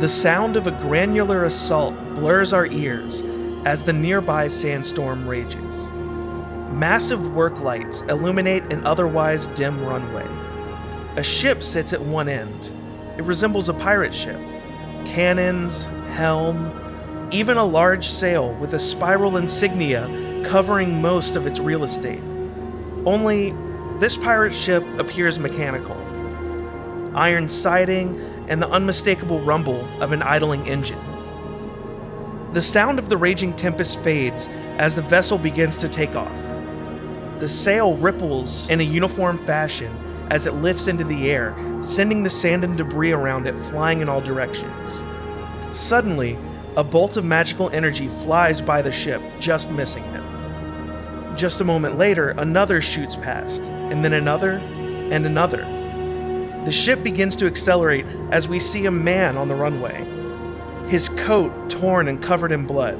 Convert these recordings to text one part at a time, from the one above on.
The sound of a granular assault blurs our ears as the nearby sandstorm rages. Massive work lights illuminate an otherwise dim runway. A ship sits at one end. It resembles a pirate ship. Cannons, helm, even a large sail with a spiral insignia covering most of its real estate. Only, this pirate ship appears mechanical. Iron siding and the unmistakable rumble of an idling engine. The sound of the raging tempest fades as the vessel begins to take off. The sail ripples in a uniform fashion as it lifts into the air, sending the sand and debris around it flying in all directions. Suddenly, a bolt of magical energy flies by the ship, just missing him. Just a moment later, another shoots past, and then another, and another. The ship begins to accelerate as we see a man on the runway, his coat torn and covered in blood.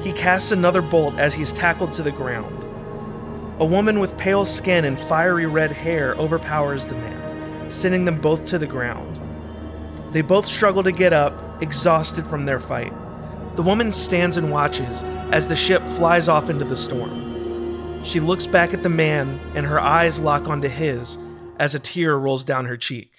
He casts another bolt as he's tackled to the ground. A woman with pale skin and fiery red hair overpowers the man, sending them both to the ground. They both struggle to get up, exhausted from their fight. The woman stands and watches as the ship flies off into the storm. She looks back at the man, and her eyes lock onto his as a tear rolls down her cheek.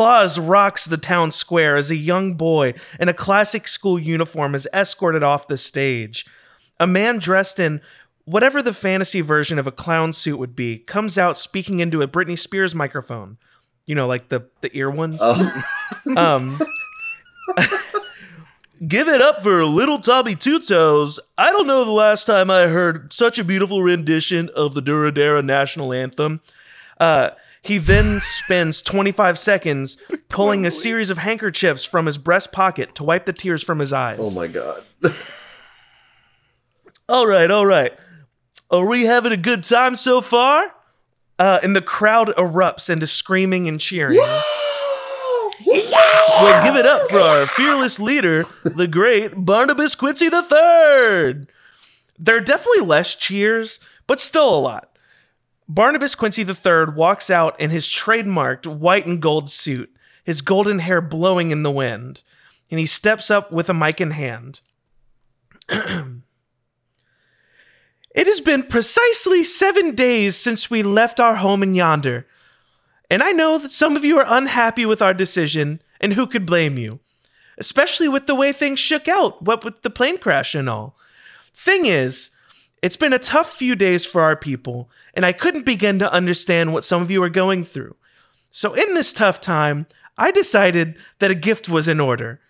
Applause rocks the town square as a young boy in a classic school uniform is escorted off the stage. A man dressed in whatever the fantasy version of a clown suit would be comes out speaking into a Britney Spears microphone. You know, like the, the ear ones. um, Give it up for little Tommy Two Toes. I don't know the last time I heard such a beautiful rendition of the Duradera national anthem. Uh, he then spends 25 seconds pulling a series of handkerchiefs from his breast pocket to wipe the tears from his eyes. Oh my god. All right, all right. Are we having a good time so far? Uh, and the crowd erupts into screaming and cheering. Well, give it up for our fearless leader, the great Barnabas Quincy III. There are definitely less cheers, but still a lot. Barnabas Quincy III walks out in his trademarked white and gold suit, his golden hair blowing in the wind, and he steps up with a mic in hand. It has been precisely seven days since we left our home in yonder. And I know that some of you are unhappy with our decision, and who could blame you? Especially with the way things shook out, what with the plane crash and all. Thing is, it's been a tough few days for our people, and I couldn't begin to understand what some of you are going through. So, in this tough time, I decided that a gift was in order.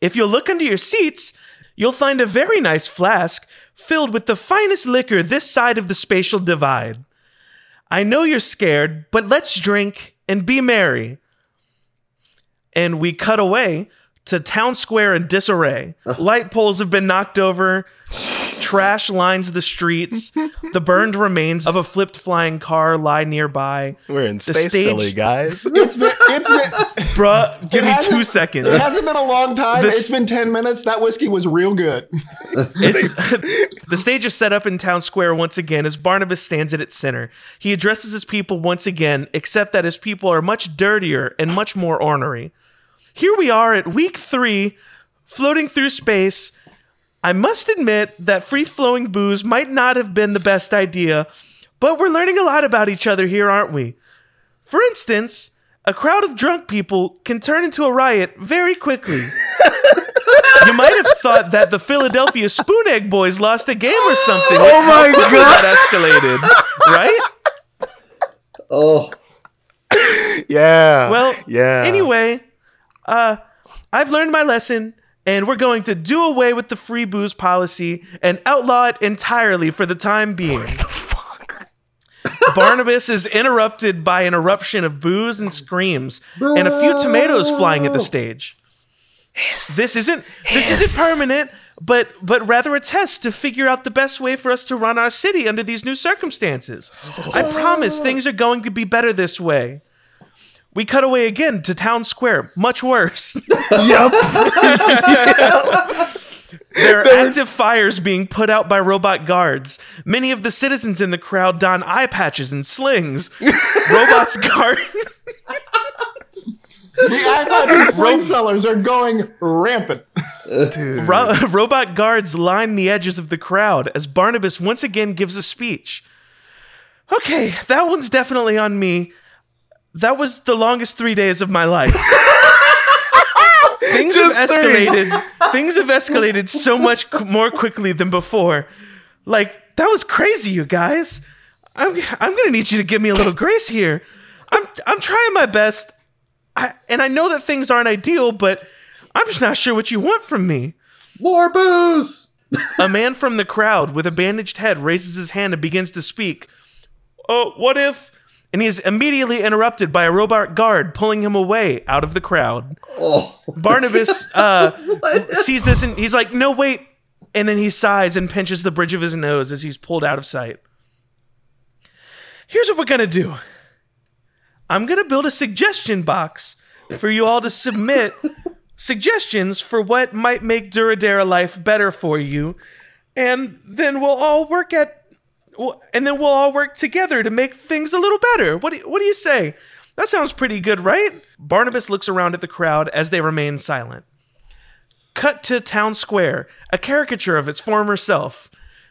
If you'll look under your seats, you'll find a very nice flask filled with the finest liquor this side of the spatial divide. I know you're scared, but let's drink and be merry. And we cut away to town square in disarray. Light poles have been knocked over, trash lines the streets, the burned remains of a flipped flying car lie nearby. We're in The Space stage- Philly, guys. It's been, it's been, Bruh, give It me hasn't- two seconds. it hasn't been a long time. This- it's been 10 minutes. That whiskey was real good. It's the stage is set up in town square once again as Barnabas stands at its center. He addresses his people once again, except that his people are much dirtier and much more ornery. Here we are at week three floating through space. I must admit that free flowing booze might not have been the best idea, but we're learning a lot about each other here, aren't we? For instance, a crowd of drunk people can turn into a riot very quickly. you might have thought that the Philadelphia Spoon Egg Boys lost a game or something. Oh my God. That escalated, right? Oh, Yeah. Well, yeah. Anyway, uh, I've learned my lesson, and we're going to do away with the free booze policy and outlaw it entirely for the time being. Barnabas is interrupted by an eruption of boos and screams and a few tomatoes flying at the stage. This isn't this isn't permanent, but but rather a test to figure out the best way for us to run our city under these new circumstances. I promise things are going to be better this way. We cut away again to town square, much worse. Yep. There are active fires being put out by robot guards. Many of the citizens in the crowd don eye patches and slings. Robots guard The iPod and sling sellers are going rampant. Ro- robot guards line the edges of the crowd as Barnabas once again gives a speech. Okay, that one's definitely on me. That was the longest three days of my life. things have Just three. escalated. Things have escalated so much more quickly than before. Like that was crazy, you guys. I'm I'm gonna need you to give me a little grace here. I'm I'm trying my best, I, and I know that things aren't ideal, but I'm just not sure what you want from me. more booze. A man from the crowd with a bandaged head raises his hand and begins to speak. Oh, what if? And he is immediately interrupted by a robot guard pulling him away out of the crowd. Oh, Barnabas uh, sees this and he's like, no, wait. And then he sighs and pinches the bridge of his nose as he's pulled out of sight. Here's what we're going to do I'm going to build a suggestion box for you all to submit suggestions for what might make Duradera life better for you. And then we'll all work at. Well, And then we'll all work together to make things a little better. What do, what do you say? That sounds pretty good, right? Barnabas looks around at the crowd as they remain silent. Cut to town square, a caricature of its former self.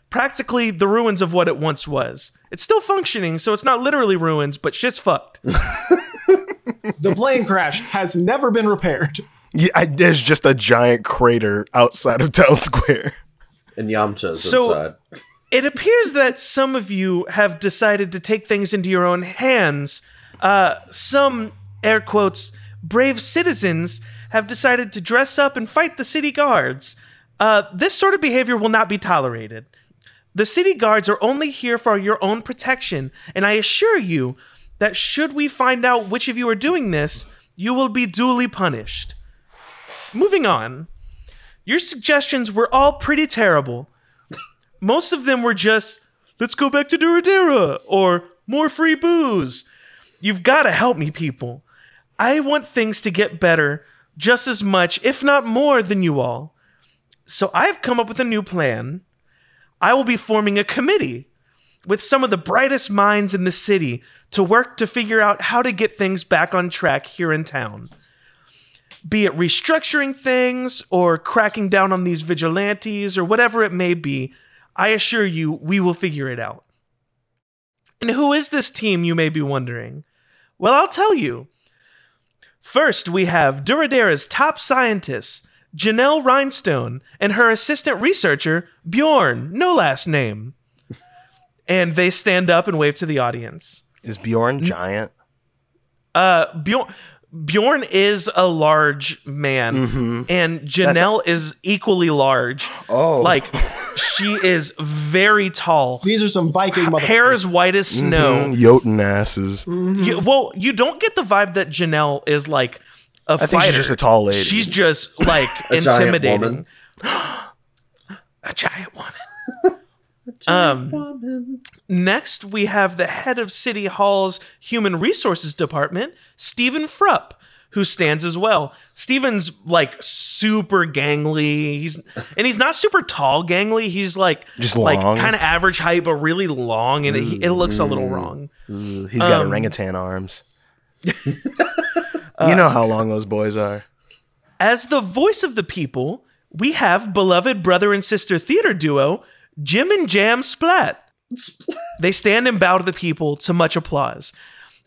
Practically the ruins of what it once was. It's still functioning, so it's not literally ruins, but shit's fucked. The plane crash has never been repaired. Yeah, I, there's just a giant crater outside of town square. and Yamcha's So- inside. It appears that some of you have decided to take things into your own hands. Uh, some, air quotes, brave citizens have decided to dress up and fight the city guards. Uh, this sort of behavior will not be tolerated. The city guards are only here for your own protection, and I assure you that should we find out which of you are doing this, you will be duly punished. Moving on. Your suggestions were all pretty terrible most of them were just let's go back to Duradera or more free booze. You've got to help me, people. I want things to get better just as much, if not more, than you all. So I've come up with a new plan. I will be forming a committee with some of the brightest minds in the city to work to figure out how to get things back on track here in town. Be it restructuring things or cracking down on these vigilantes or whatever it may be, I assure you we will figure it out. And who is this team, you may be wondering? Well, I'll tell you. First, we have Duradera's top scientist, Janelle Rhinestone, and her assistant researcher, Bjorn, no last name. And they stand up and wave to the audience. Is Bjorn giant? Uh, Bjorn, Bjorn is a large man, and Janelle is equally large. Oh. Like, she is very tall. These are some Viking motherfuckers. Hair as white as snow. Jotun asses. You- well, you don't get the vibe that Janelle is like a I think she's just a tall lady. She's just like A giant intimidating. woman. a giant woman. um, next, we have the head of City Hall's Human Resources Department, Stephen Frupp, who stands as well. Stephen's like super gangly. He's and he's not super tall gangly. He's like Just like long? kind of average height, but really long, and it, it looks a little wrong. Ooh, He's got Um, orangutan arms. you know how long those boys are. As the voice of the people, we have beloved brother and sister theater duo Jim and Jam Splat. They stand and bow to the people to much applause.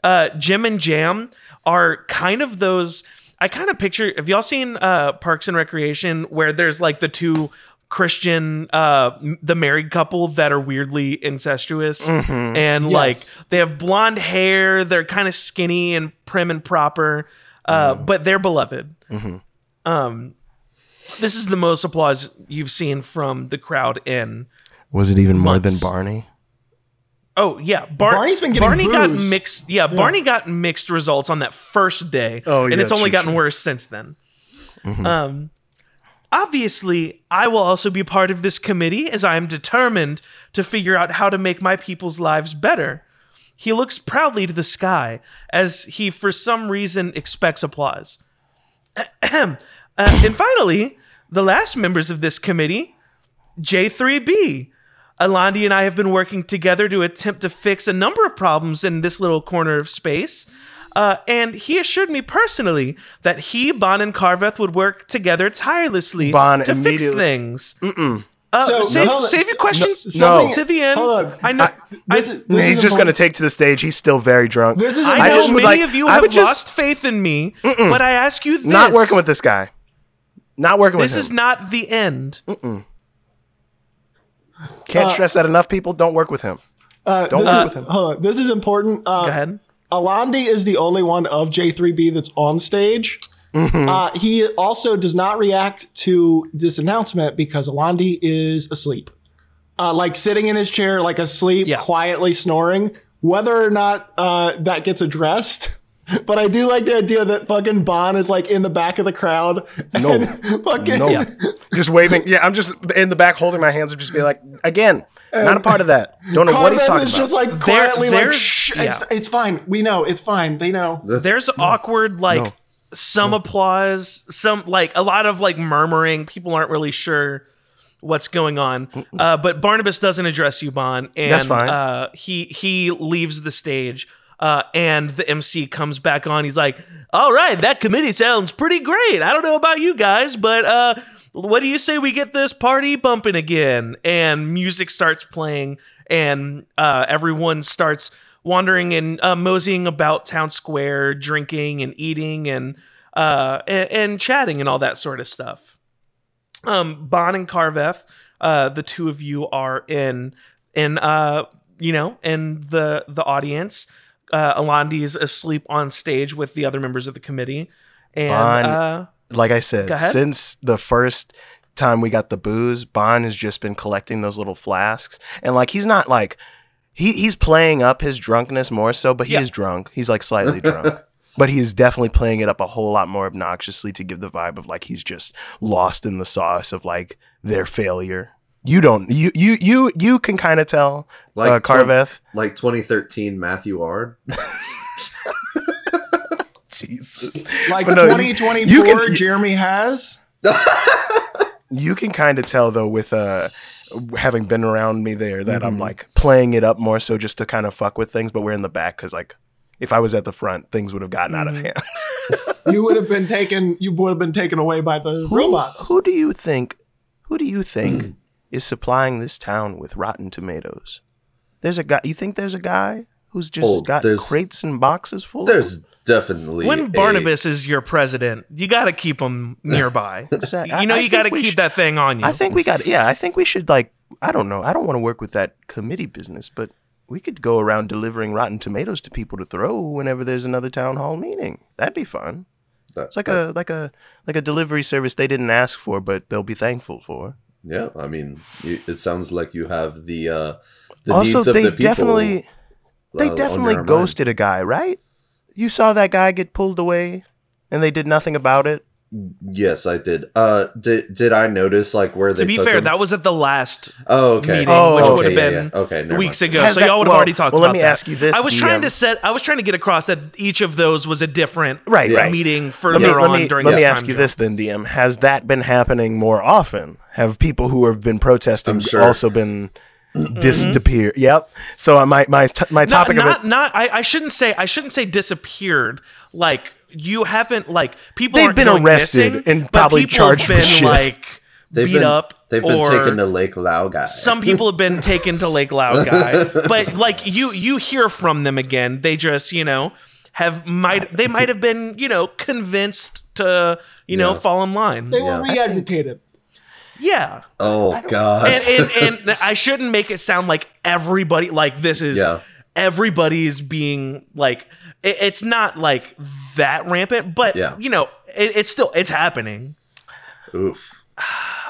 Uh, Jim and Jam are kind of those. I kind of picture. Have y'all seen uh, Parks and Recreation where there's like the two Christian, uh, the married couple that are weirdly incestuous, and like they have blonde hair. They're kind of skinny and prim and proper, uh, but they're beloved. Um, this is the most applause you've seen from the crowd in Was it even more than Barney? Oh yeah, Bar- Barney's been getting Barney got mixed. Yeah, Barney got mixed results on that first day. Oh, and yeah, it's only gotten true. worse since then. Um, obviously, I will also be part of this committee as I am determined to figure out how to make my people's lives better. He looks proudly to the sky as he, for some reason, expects applause. Uh, and finally, the last members of this committee, J3B. Alandi and I have been working together to attempt to fix a number of problems in this little corner of space. Uh, and he assured me personally that he, Bon, and Carveth would work together tirelessly Bon to fix immediately- things. Uh, So, save, hold on. save your questions No. to the end. Hold on. I know. I, This is, this He's is just going to take to the stage. He's still very drunk. This is I I know just would many like- of you I have would just- lost faith in me, but I ask you this: Not working with this guy. Not working This with him. This is not the end. Can't stress that enough. People don't work with him. Uh, Don't this work is- with him. Hold on. This is important. Uh, Go ahead. Alandi is the only one of J3B that's on stage. Mm-hmm. Uh, he also does not react to this announcement because Alandi is asleep. Uh, like sitting in his chair, like asleep, Yeah. quietly snoring. Whether or not uh, that gets addressed. But I do like the idea that fucking Bon is like in the back of the crowd. No. fucking, No, just waving. Yeah, I'm just in the back holding my hands and just be like, again, not a part of that. Don't know what he's talking is about. just like quietly like, there's- shh, it's, yeah. it's fine. We know, it's fine. They know. There's awkward like some applause, some like a lot of like murmuring. People aren't really sure what's going on. Uh, but Barnabas doesn't address you, Bon, and That's fine. Uh, he he leaves the stage. Uh, and the MC comes back on. He's like, "All right, that committee sounds pretty great. I don't know about you guys, but uh, what do you say we get this party bumping again?" And music starts playing, and uh, everyone starts wandering and uh, moseying about town square, drinking and eating and uh, and, and chatting and all that sort of stuff. Um, Bon and Carveth, uh, the two of you are in in you know in the the audience. Uh, Alandi is asleep on stage with the other members of the committee, and uh, like I said, since the first time we got the booze, Bon has just been collecting those little flasks, and like he's not like he he's playing up his drunkenness more so, but he Yeah. is drunk. He's like slightly drunk. But he's definitely playing it up a whole lot more obnoxiously to give the vibe of like he's just lost in the sauce of like their failure. You don't you you you you can kind of tell Like uh, Carveth. Like 2013 Matthew Ard. Jesus. Like But the no, 2024 you can- Jeremy has. you can kind of tell though with uh having been around me there that Mm-hmm. I'm like playing it up more so just to kind of fuck with things, but we're in the back because like if I was at the front, things would have gotten out of Mm-hmm. hand. You would have been taken. You would have been taken away by the robots. Who do you think? Who do you think is supplying this town with rotten tomatoes? There's a guy. You think there's a guy who's just Oh, got there's- crates and boxes full? of There's definitely when a- Barnabas is your president, you got to keep him nearby. Exact- you know, I- I you got to keep should- that thing on you. I think we got. Yeah, I think we should like. I don't know. I don't want to work with that committee business, but we could go around delivering rotten tomatoes to people to throw whenever there's another town hall meeting. That'd be fun. that- It's like a like a like a delivery service they didn't ask for, but they'll be thankful for. Yeah. I mean, it sounds like you have the uh, the also, needs of they the people. definitely uh, they on definitely your mind. ghosted a guy, right? You saw that guy get pulled away, and they did nothing about it. Yes, I did. Uh, did did I notice like where they to be took fair, him? that was at the last oh okay meeting, Oh, which okay, would have yeah, been yeah. Okay, never weeks mind. ago. Has so that- y'all would have well- already talked well, about let me that. ask you this, I was trying to set. I was trying to get across that each of those was a different Right, right. meeting Let further me, let on me, during let this me time ask you jump. this then, DM. Has that been happening more often? Have people who have been protesting sure. also been disappear? Yep. So uh, my my t- my Not, topic not, of it. not. I, I shouldn't say. I shouldn't say disappeared. Like you haven't. Like people They've aren't been arrested missing, and but probably people have charged for been shit. like They've beat been, up. They've been taken to Lake Laogai. some people have been taken to Lake Laogai, but like you you hear from them again. They just you know have might they might have been you know convinced to you know fall in line. They were Yeah. re-educated. Yeah. oh God. and, and and I shouldn't make it sound like everybody like this is Yeah. everybody's being like it, it's not like that rampant, but Yeah. you know it, it's still it's happening. Oof.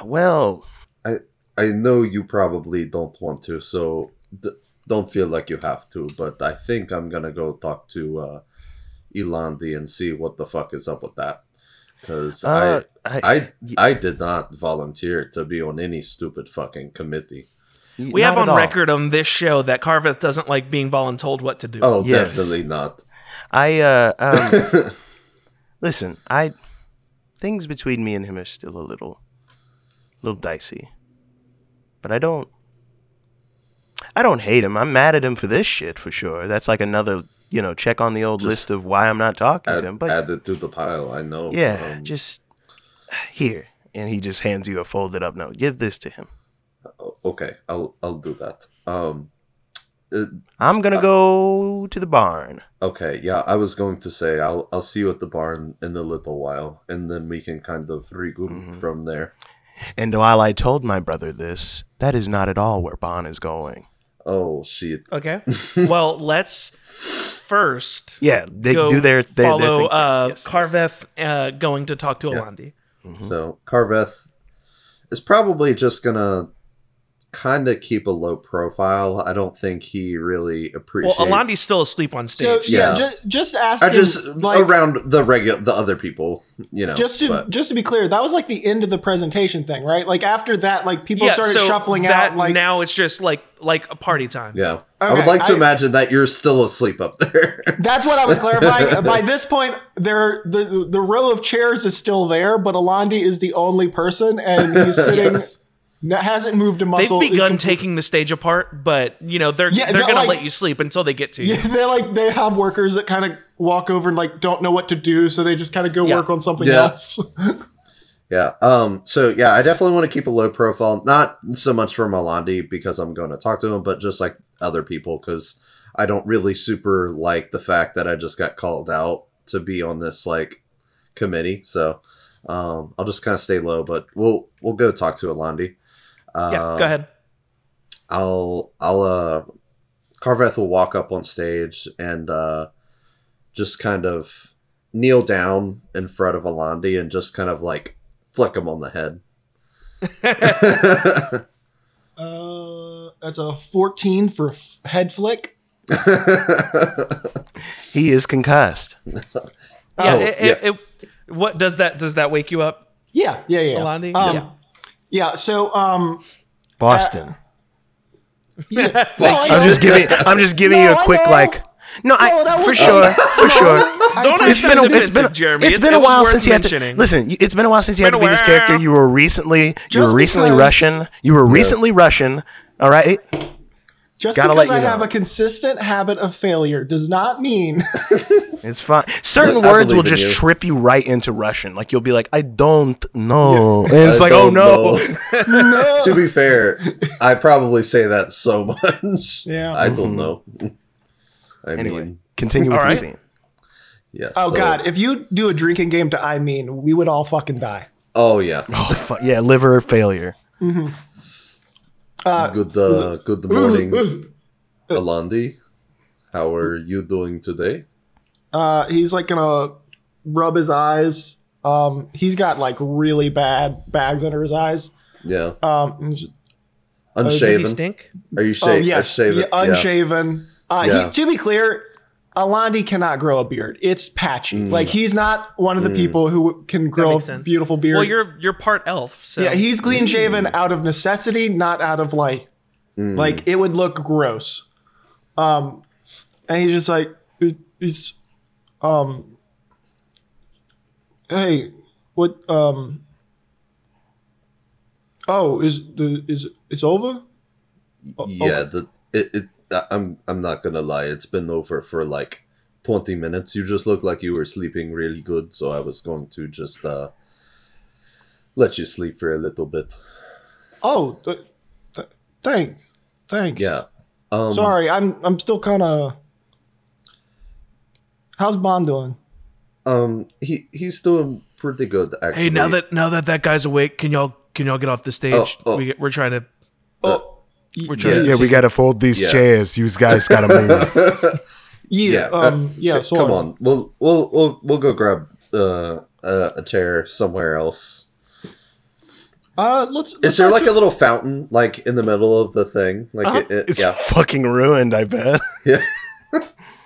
Well, I I know you probably don't want to, so d- don't feel like you have to. But I think I'm gonna go talk to uh, Alandi and see what the fuck is up with that. Because uh, I, I, I I did not volunteer to be on any stupid fucking committee. We have on record on this show that Carveth doesn't like being voluntold what to do. Oh, Yes. definitely not. I uh um listen, I things between me and him are still a little little dicey. But I don't I don't hate him. I'm mad at him for this shit for sure. That's like another, you know, check on the old Just list of why I'm not talking Add, to him. But add it to the pile. I know. yeah, Um, just here. And he just hands you a folded up note. Give this to him. okay. I'll I'll do that. Um. Uh, I'm gonna go to the barn. Okay, yeah, I was going to say I'll I'll see you at the barn in a little while, and then we can kind of regroup Mm-hmm. from there. And while I told my brother this, that is not at all where Bon is going. Oh shit! Okay. well, let's first Yeah, they go do their, their, their follow thing uh, first, yes. Carveth uh, going to talk to Alandi. So Carveth is probably just gonna kind of keep a low profile. I don't think he really appreciates. Well. Alandi's still asleep on So stage. yeah, Yeah. just just I asking, just like, around the regular the other people, you know. just to but- just to be clear, that was like the end of the presentation thing, right? Like after that, like people yeah, started so shuffling that out. Like now it's just like like a party time. yeah, I would Okay, like to I- imagine that you're still asleep up there. that's what I was clarifying. By this point, there the the row of chairs is still there, but Alandi is the only person, and he's sitting. n- hasn't moved a muscle. They've begun complete- taking the stage apart, but you know they're Yeah, they're they're gonna like- let you sleep until they get to you. Yeah, they're like they have workers that kind of walk over and like don't know what to do, so they just kind of go Yeah. work on something Yeah. else. Yeah. Um. So yeah, I definitely want to keep a low profile. Not so much for Alandi because I'm going to talk to him, but just like other people because I don't really super like the fact that I just got called out to be on this like committee. So um, I'll just kind of stay low, but we'll we'll go talk to Alandi. Uh, yeah, go ahead. I'll I'll uh Carveth will walk up on stage and uh just kind of kneel down in front of Alandi and just kind of like flick him on the head. Uh, that's a fourteen for f- head flick. He is concussed. Yeah, Oh, it, yeah. It, it- what does that does that wake you up, Yeah, yeah, yeah. Alandi? Um, yeah. Yeah. So, um, Boston. yeah. I'm just giving. I'm just giving No, you a quick know. like. No, I No, that for was- sure, for sure. Don't It's act been, a, it's been, Jeremy. it's It- been it a was while since you had to listen. It's been a while since you had to be this character. You were recently, you were recently because- Russian. You were recently Russian. All right. Just Gotta because I you have a consistent habit of failure does not mean It's fine. Certain I words will just you. trip you right into Russian. Like you'll be like, I don't know, and it's I like, oh don't no. to be fair, I probably say that so much. Yeah. I don't mm-hmm. know. I Anyway, mean, continue with All your right. scene. yes. Oh so- God! If you do a drinking game to I mean, we would all fucking die. Oh yeah. Oh fuck yeah, liver failure. Mm-hmm. Good. Uh, good morning, Alandi. How are you doing today? Uh, he's like gonna rub his eyes. Um, he's got like really bad bags under his eyes. Yeah. Um, and just- Does he Unshaven. stink? Are you oh yes, shaven? yeah, unshaven. Uh, Yeah. he, to be clear, Alandi cannot grow a beard. It's patchy. Like he's not one of the people who can grow a beautiful beard. Well, you're you're part elf, so yeah, he's clean shaven out of necessity, not out of like, like it would look gross. Um, and he's just like, it, it's, um, hey, what, um, oh, is the is it's over? Oh, Yeah. The it, it. I- I'm. I'm not gonna lie. It's been over for like twenty minutes. You just look like you were sleeping really good. So I was going to just uh let you sleep for a little bit. Oh, th- th- thanks, thanks. Yeah. Um, Sorry, I'm I'm still kind of. How's Bon doing? Um, he he's doing pretty good actually. Hey, now that now that that guy's awake, can y'all can y'all get off the stage? Oh, oh. We, we're trying to. We're trying Yeah. Yeah, we gotta fold these Yeah. chairs. You guys gotta move. Yeah, yeah, um, uh, yeah. c- Sorry. come on, we'll we'll we'll we'll go grab uh, uh, a chair somewhere else. Uh, let's. let's Is there like actually- a little fountain like in the middle of the thing? Like Uh-huh. it, it- It's yeah, fucking ruined. I bet. yeah.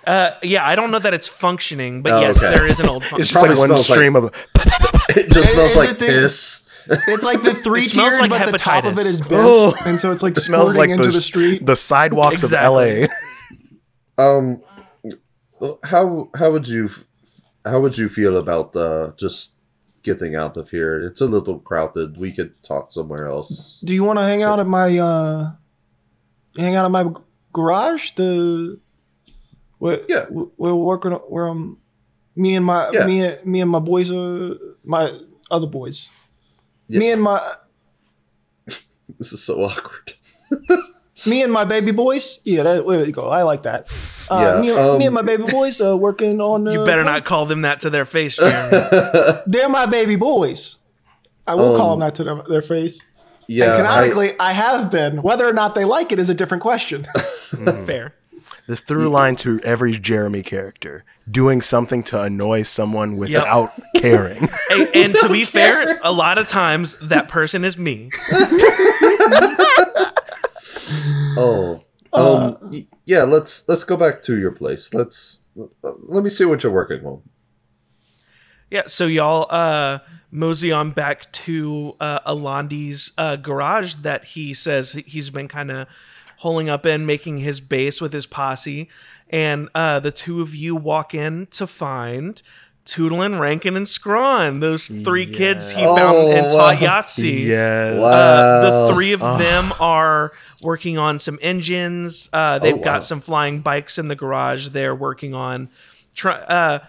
Uh, yeah, I don't know that it's functioning, but Oh, yes, okay. there is an old. It's Function. just like one smells like- stream of. It just smells is like it the- piss. It's like the three smells tiered, like but the top of it is bent, Oh. and so it's like It smells squirting like into the, the street. the sidewalks Exactly. of LA. Um, how how would you how would you feel about uh, just getting out of here? It's a little crowded. We could talk somewhere else. Do you want to hang out at my uh, hang out at my g- garage? The where Yeah. we're working where um me and my Yeah. me and me and my boys uh my other boys. Yeah. Me and my This is so awkward. me and my baby boys. Yeah, that, there you go. I like that. Uh, Yeah, me, and- um, me and my baby boys uh, working on. Uh, You better not call them that to their face, Jeremy. They're my baby boys. I will call Um, them that to them, their face. Yeah, and I, I, have been. Whether or not they like it is a different question. Fair. This through line to every Jeremy character: doing something to annoy someone without caring. Hey, and to be fair, a lot of times that person is me. oh, um, y- yeah. Let's let's go back to your place. Let's uh, let me see what you're working on. Yeah, so y'all uh mosey on back to uh Alandi's uh garage that he says he's been kind of holing up in, making his base with his posse. And uh the two of you walk in to find Toodlin, Rankin, and Scrawn, those three kids he found Oh, and taught wow. Yahtzee. yeah. Wow. Uh, the three of them are working on some engines. Uh, they've Oh, wow. got some flying bikes in the garage. They're working on. Try, uh,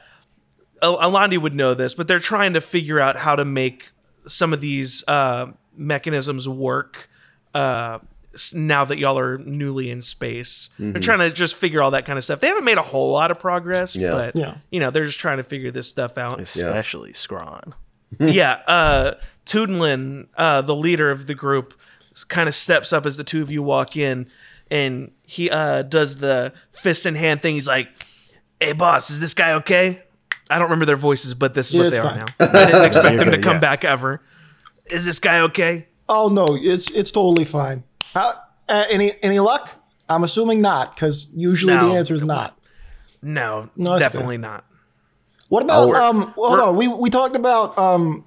Alandi would know this, but they're trying to figure out how to make some of these uh, mechanisms work. S- now that y'all are newly in space, Mm-hmm. they're trying to just figure all that kind of stuff. They haven't made a whole lot of progress, Yeah. but Yeah. you know they're just trying to figure this stuff out Especially Scrawn. yeah, uh, Toodlin, uh, the leader of the group, kind of steps up as the two of you walk in, and he uh, does the fist in hand thing. He's like, "Hey, boss, is this guy okay?" I don't remember their voices, but this is Yeah, what it's they are now. I didn't expect them to Yeah. come back ever. Is this guy okay? oh no, it's it's totally fine. How, uh, any any luck? I'm assuming not, because usually No. the answer is not. No, No, definitely not. What about Oh, um? Hold on, we we talked about um.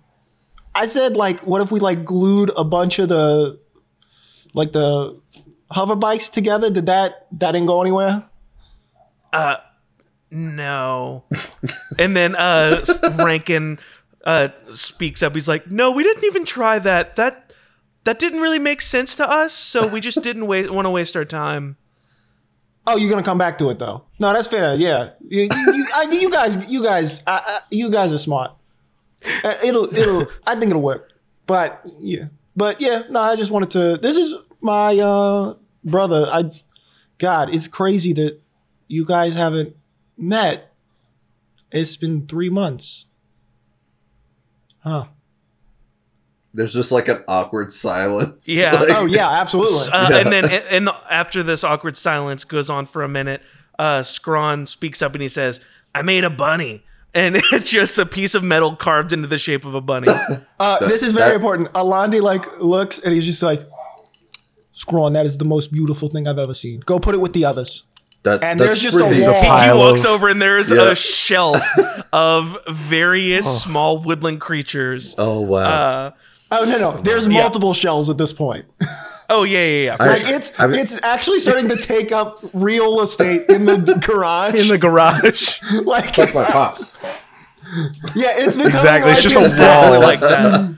I said like, what if we like glued a bunch of the, like the hover bikes together? Did that that didn't go anywhere? Uh, No. and then uh Rankin uh speaks up. He's like, "No, we didn't even try that. That that didn't really make sense to us, so we just didn't wait want to waste our time." Oh, you're gonna come back to it though. No, that's fair. Yeah, you, you, you, I, you guys, you guys, I, I, you guys are smart. Uh, It'll, it'll. I think it'll work. But yeah, but yeah. No, I just wanted to. This is my uh, brother. I, God, it's crazy that you guys haven't met. It's been three months. Huh. There's just like an awkward silence. Yeah. Like- Oh yeah, absolutely. Uh, And then and the, after this awkward silence goes on for a minute, uh Scrawn speaks up and he says, "I made a bunny." And it's just a piece of metal carved into the shape of a bunny. Uh, this is very that- important. Alandi like looks and he's just like, "Scrawn, that is the most beautiful thing I've ever seen. Go put it with the others." That, And there's just a pretty- wall. he pile walks of- over and there's Yeah. a shelf of various small woodland creatures. Oh wow. Oh no, no. There's Yeah. multiple shells at this point. Oh yeah, yeah, yeah. I- Like sure. it's I mean- it's actually starting to take up real estate in the garage. In the garage. like like my pops. yeah, it's becoming Exactly, it's just a exactly wall. like that.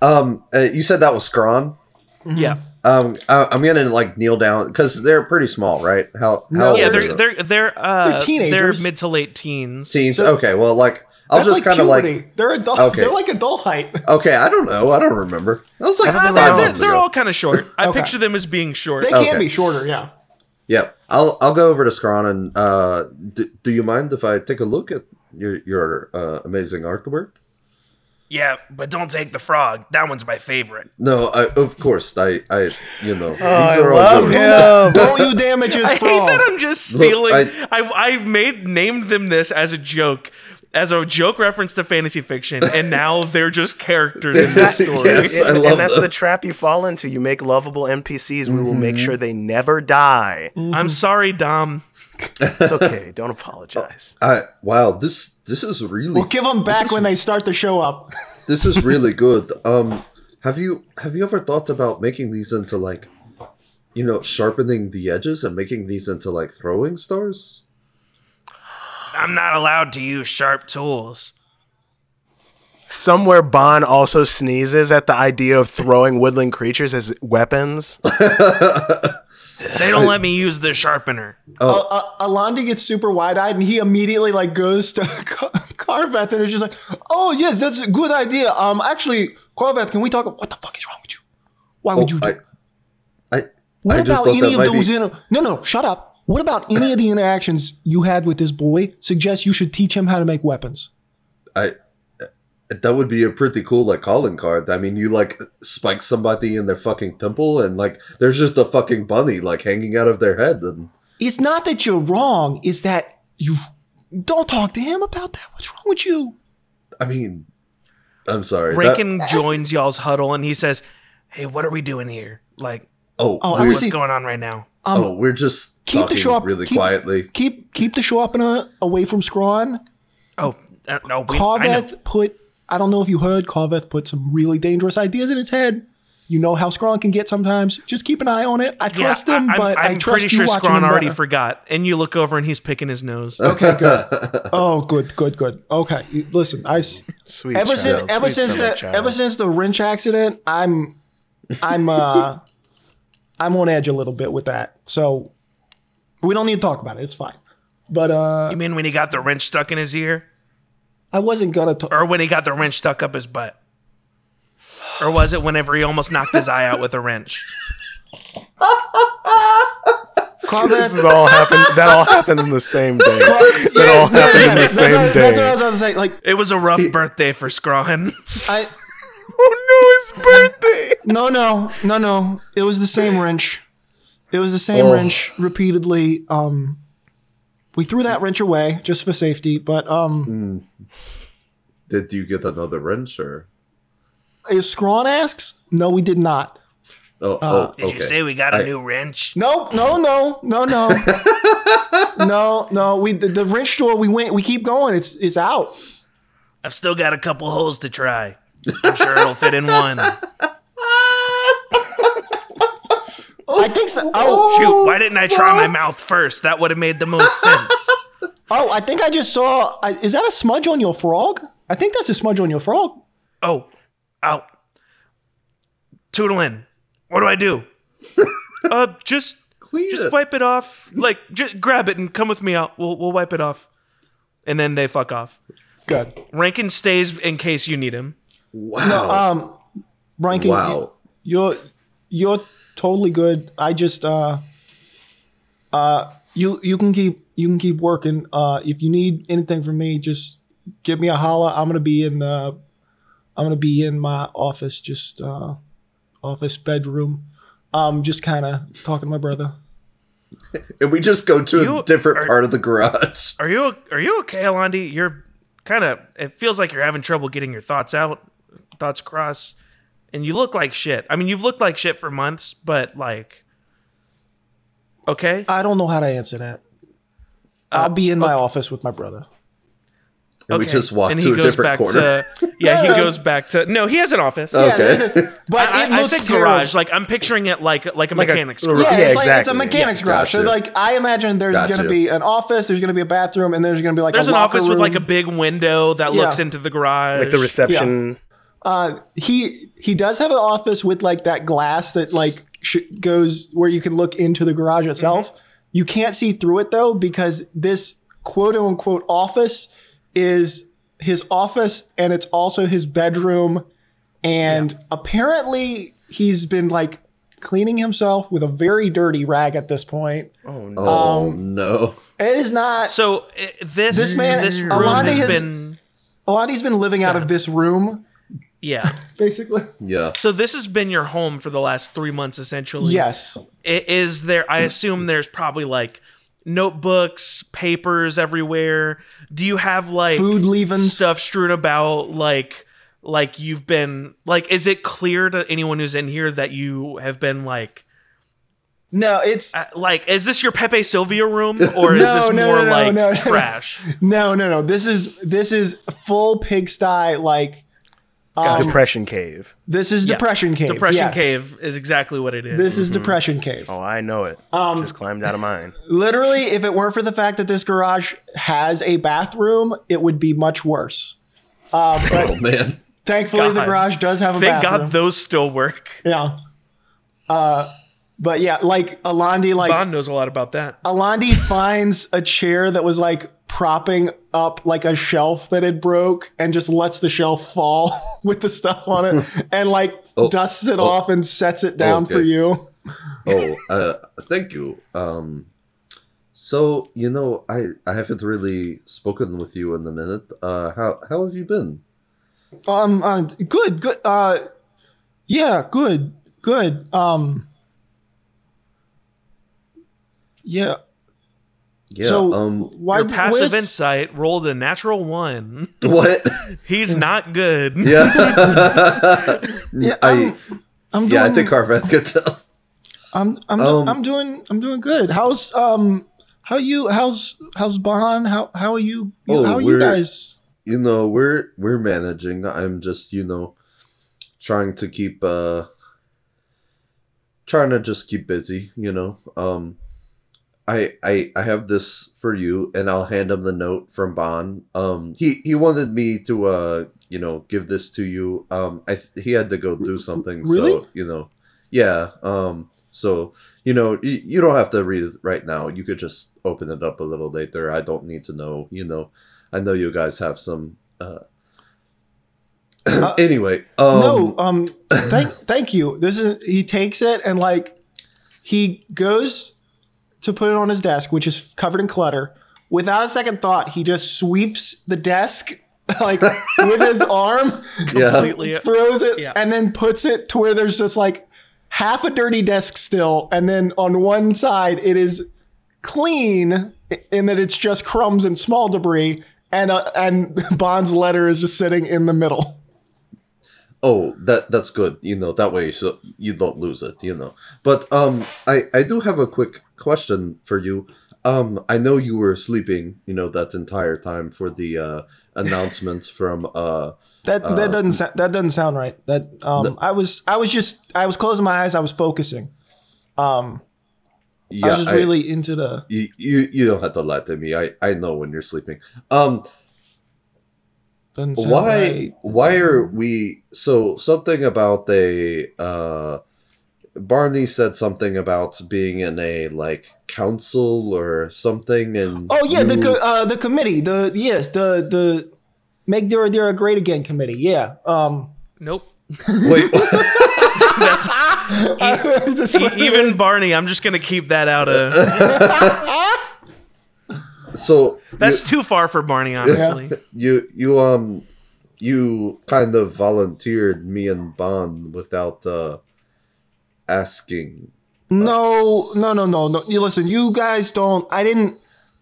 Um, uh, you said that was Scrawn. Yeah, Um, I, I'm gonna like kneel down because they're pretty small, right? How? how No, old yeah. are They're they? they're they're uh, They're teenagers. They're mid to late teens. teens. so- okay, well, like I'll That's just like kind of like they're adult. Okay. They're like adult height. okay. I don't know. I don't remember. That was like Haven't been five. They're, months they're ago. all kind of short. I Okay. picture them as being short. They can Okay. be shorter. Yeah. Yeah, I'll I'll go over to Scrawn and uh, d- do you mind if I take a look at your your uh, amazing artwork? Yeah, but don't take the frog. That one's my favorite. No, I, of course I I you know these I are all love yours. Don't you damage his I hate that I'm just Look, stealing. I- I, I made named them this as a joke, as a joke reference to fantasy fiction, and now they're just characters in this story. Yes. I and, love and that's them. the trap you fall into. You make lovable NPCs. We will make Mm-hmm. sure they never die. I'm sorry, Dom. It's okay. Don't apologize. I wow this this is really We'll give them back is- when they start to show up. this is really good. Um, have you have you ever thought about making these into like, you know, sharpening the edges and making these into like throwing stars? I'm not allowed to use sharp tools. Somewhere Bon also sneezes at the idea of throwing woodland creatures as weapons. They don't let me use the sharpener. Oh. Uh, uh, Alandi gets super wide eyed and he immediately like goes to Carveth and is just like, "Oh yes, that's a good idea." Um, actually, Carveth, can we talk? What the fuck is wrong with you? Why would Oh, you? Do- I, I, what I about thought any that of might those? be- Inter- no, no, shut up. What about any of the interactions you had with this boy? Suggest you should teach him how to make weapons. I that would be a pretty cool like calling card. I mean, you like spike somebody in their fucking temple, and like there's just a fucking bunny like hanging out of their head, and It's not that you're wrong. It's that you don't talk to him about that. What's wrong with you? I mean, I'm sorry. that- Rankin joins y'all's huddle and he says, "Hey, what are we doing here? Like, oh, Oh, I we're, was- what's See- going on right now?" Um, oh, we're just keep the show up really keep- quietly. Keep keep the show up and uh, away from Scrawn. Oh, uh, no, we, I. Carveth put, I don't know if you heard, Carveth put some really dangerous ideas in his head. You know how Scrawn can get sometimes. Just keep an eye on it. I trust him, I, but i I'm trust pretty you sure watching Scrawn already better. forgot. And you look over and he's picking his nose. Okay, good. oh, good, good, good. Okay, listen, I Sweet. ever child, since sweet ever since the child. ever since the wrench accident, I'm I'm uh I'm on edge a little bit with that. So we don't need to talk about it. It's fine. But uh You mean when he got the wrench stuck in his ear? I wasn't gonna talk. Or when he got the wrench stuck up his butt? Or was it whenever he almost knocked his eye out with a wrench? this is all happened. That all happened in the same day. That all happened in the That's same what, that's what I day. was about to say. Like It was a rough birthday for Scrawn. I Oh no, his birthday. no no no no. It was the same wrench. It was the same Oh. wrench repeatedly. Um, we threw that wrench away just for safety, but um, Did you get another wrench or? as Scrawn asks, no, we did not. Oh, Uh, oh, Did okay. you say we got a I- new wrench? No, no, no, no, no, no, no. We the, the wrench store. We went. We keep going. It's it's out. I've still got a couple holes to try. I'm sure it'll fit in one. I think so. Oh, Shoot, why didn't I try my mouth first? That would have made the most sense. oh, I think I just saw. I, is that a smudge on your frog? I think that's a smudge on your frog. Oh, I'll. Toodlin. What do I do? uh, just Clean just it. wipe it off. Like, just grab it and come with me. Out. We'll we'll wipe it off, and then they fuck off. Good. Rankin stays in case you need him. Wow. Um, Rankin, Wow. you're you're totally good. I just uh uh you you can keep you can keep working. Uh, if you need anything from me, just give me a holla. I'm gonna be in the I'm gonna be in my office, just uh office bedroom. Um, just kind of talking to my brother. and we just go to You a different are- part of the garage. Are you are you okay, Alandi? You're kind of. It feels like you're having trouble getting your thoughts out, thoughts across, and you look like shit. I mean, you've looked like shit for months, but like, okay. I don't know how to answer that. Uh, I'll be in my office with my brother. And we just walk And to he a goes different back corner. To, yeah, he goes back to. No, he has an office. Okay. there's a- but I, it I looks said terrible. garage. Like I'm picturing it like like a Like mechanic's Yeah, garage. Yeah, it's like it's a exactly. mechanics garage. So like I imagine there's Gotcha. gonna be an office, there's gonna be a bathroom, and there's gonna be like There's a an locker office with like a big window that looks into the garage. Like the reception. Uh, he he does have an office with like that glass that like sh- goes where you can look into the garage itself. Mm-hmm. You can't see through it though because this quote unquote office is his office and it's also his bedroom. And apparently he's been like cleaning himself with a very dirty rag at this point. Oh no. Oh Um, no. It is not. So i- this This man- this room Alandi has has- been Alandi's been living out of this room, yeah. basically. Yeah. So this has been your home for the last three months, essentially. Yes. I- Is there? I assume there's probably like notebooks, papers everywhere. Do you have like Food leavings. stuff strewn about? Like, like you've been like? Is it clear to anyone who's in here that you have been like? No, it's uh, Like, is this your Pepe Sylvia room, or is No, this no, more no, no, like no, no. trash? no, no, no. This is this is full pigsty. Like Depression cave. this is Yeah. depression cave. Depression yes. cave is exactly what it is. This is depression cave. Oh, I know it. Um, Just climbed out of mine. Literally, if it weren't for the fact that this garage has a bathroom, it would be much worse. Uh, but Oh man. thankfully, the garage does have a bathroom. Thank bathroom. God those still work. yeah. Uh, but yeah, like Alandi, like Bon knows a lot about that. Alandi finds a chair that was like propping up like a shelf that had broke and just lets the shelf fall with the stuff on it and like dusts it off and sets it down Okay. for you. Oh, uh, thank you. Um, so you know, I I haven't really spoken with you in a minute. Uh, how how have you been? Um, uh, good, good. Uh, yeah, good, good. Um, yeah. Yeah. so um, why Your passive where's- insight rolled a natural one. what? He's not good. yeah. Yeah, I I'm, I'm doing. yeah. I think Carveth could tell. I'm I'm Um, I'm doing I'm doing good. How's um how you how's how's Bon? How how are you? you Oh, how are you guys? you know we're we're managing i'm just you know trying to keep uh trying to just keep busy you know um i i i have this for you and i'll hand him the note from bon um he he wanted me to uh you know give this to you um i th- he had to go do something Really? so you know yeah um so you know you, you don't have to read it right now you could just open it up a little later i don't need to know you know I know you guys have some. Uh... anyway, um, no, um, thank thank you. This is he takes it and like he goes to put it on his desk, which is covered in clutter. Without a second thought, he just sweeps the desk like with his arm, yeah, Completely. throws it, Yeah. and then puts it to where there's just like half a dirty desk still, and then on one side it is clean in that it's just crumbs and small debris, and uh, and Bon's letter is just sitting in the middle. Oh, that that's good. You know that way, so you don't lose it. You know, but um, I I do have a quick question for you. Um, I know you were sleeping. You know that entire time for the uh announcements from uh. That that doesn't sa- that doesn't sound right. That um, I was I was just I was closing my eyes. I was focusing. Um, Yeah, I was just really into the. you, you you don't have to lie to me. I I know when you're sleeping. Um, Doesn't why right. why are we so something about a uh barney said something about being in a like council or something and Oh yeah, the you- co- uh, the committee. The yes, the the make Dura Great Again committee. Yeah. Um. Nope. wait That's Just e- even Barney. I'm just gonna keep that out of. so That's too far for Barney, honestly. you you um you kind of volunteered me and bon without uh asking No, no, no, no, no. You listen, you guys don't. I didn't.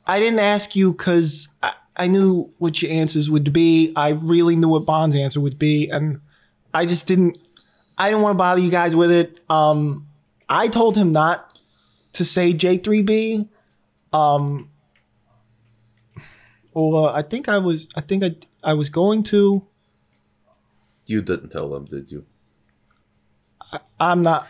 I didn't ask you because I, I knew what your answers would be. I really knew what Bon's answer would be, and I just didn't. I didn't want to bother you guys with it. Um, I told him not to say J three B. Um, or I think I was. I think I. I was going to. you didn't tell them did you I'm not.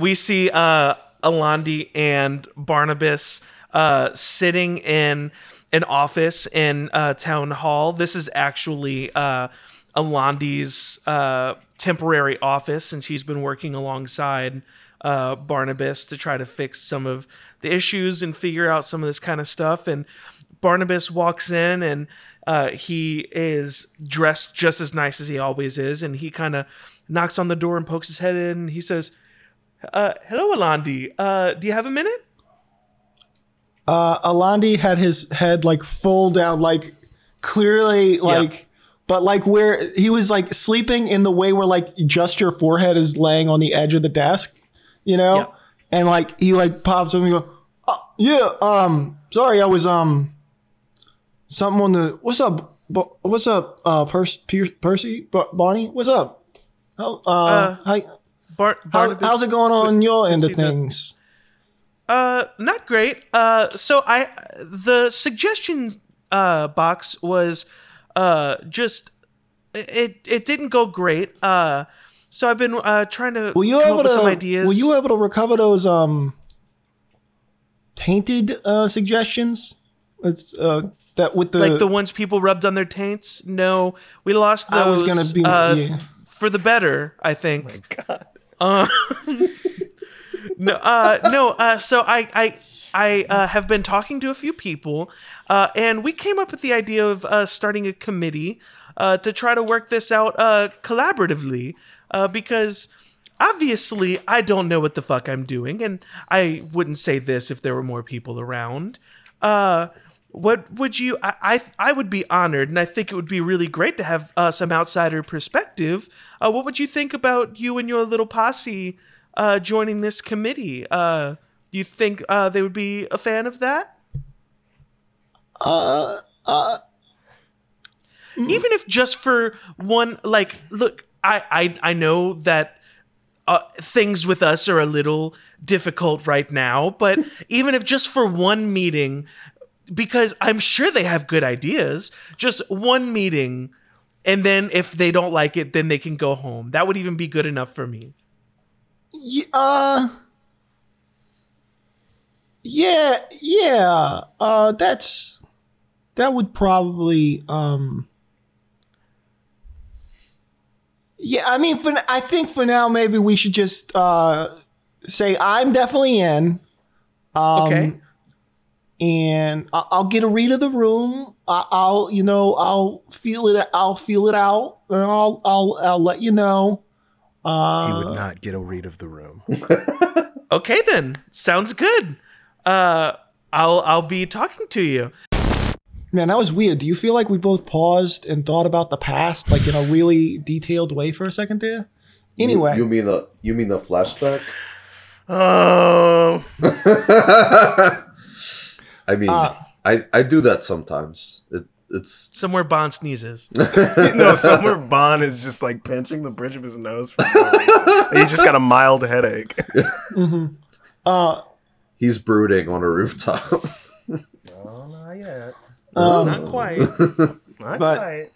we see uh Alandi and Barnabas uh sitting in an office in uh town hall. This is actually uh Alandi's uh temporary office since he's been working alongside uh Barnabas to try to fix some of the issues and figure out some of this kind of stuff and Barnabas walks in and uh, he is dressed just as nice as he always is, and he kind of knocks on the door and pokes his head in. And he says, uh, "Hello, Alandi. Uh, do you have a minute?" Uh, Alandi had his head like full down, like clearly like, but like where he was like sleeping in the way where like just your forehead is laying on the edge of the desk, you know, and like he like pops up and go, oh, yeah, um, sorry, I was um, something on the what's up, what's up, uh, Percy, Percy, Bar- Barney, what's up? How, uh, Uh, how, Bar- how, how's it going on your end of see that. things? Uh, not great. Uh, so I the suggestions uh box was uh just it it didn't go great. Uh, so I've been uh trying to Were you come able up with to? some ideas. Were you able to recover those um tainted uh, suggestions? It's uh that with the, like the ones people rubbed on their taints? No, we lost those. I was gonna be- uh, yeah. for the better. I think. My Uh, no, uh, no. Uh, so I, I, I uh, have been talking to a few people, uh, and we came up with the idea of uh, starting a committee uh, to try to work this out uh, collaboratively, uh, because obviously I don't know what the fuck I'm doing, and I wouldn't say this if there were more people around. Uh, what would you? I, I I would be honored, and I think it would be really great to have uh, some outsider perspective. Uh, what would you think about you and your little posse uh, joining this committee? Uh, do you think uh, they would be a fan of that? uh uh even if just for one like look i i, I know that uh, things with us are a little difficult right now but even if just for one meeting because i'm sure they have good ideas. Just one meeting and then if they don't like it then they can go home. That would even be good enough for me. Y- uh yeah yeah uh that's that would probably um yeah i mean for I think for now maybe we should just uh say i'm definitely in. Okay and I- I'll get a read of the room. I- I'll, you know, I'll feel it. I'll feel it out, and I'll, I'll, I'll let you know. he Uh, would not get a read of the room. okay then sounds good uh i'll i'll be talking to you man, that was weird. Do you feel like we both paused and thought about the past, like in a really detailed way for a second there? Anyway, you, you mean the you mean the flashback? Oh, I mean, Uh, I I do that sometimes. It, it's somewhere bon sneezes no, somewhere Bon is just like pinching the bridge of his nose. For he just got a mild headache. uh, he's brooding on a rooftop. Oh, not yet. um, not quite Not But- quite.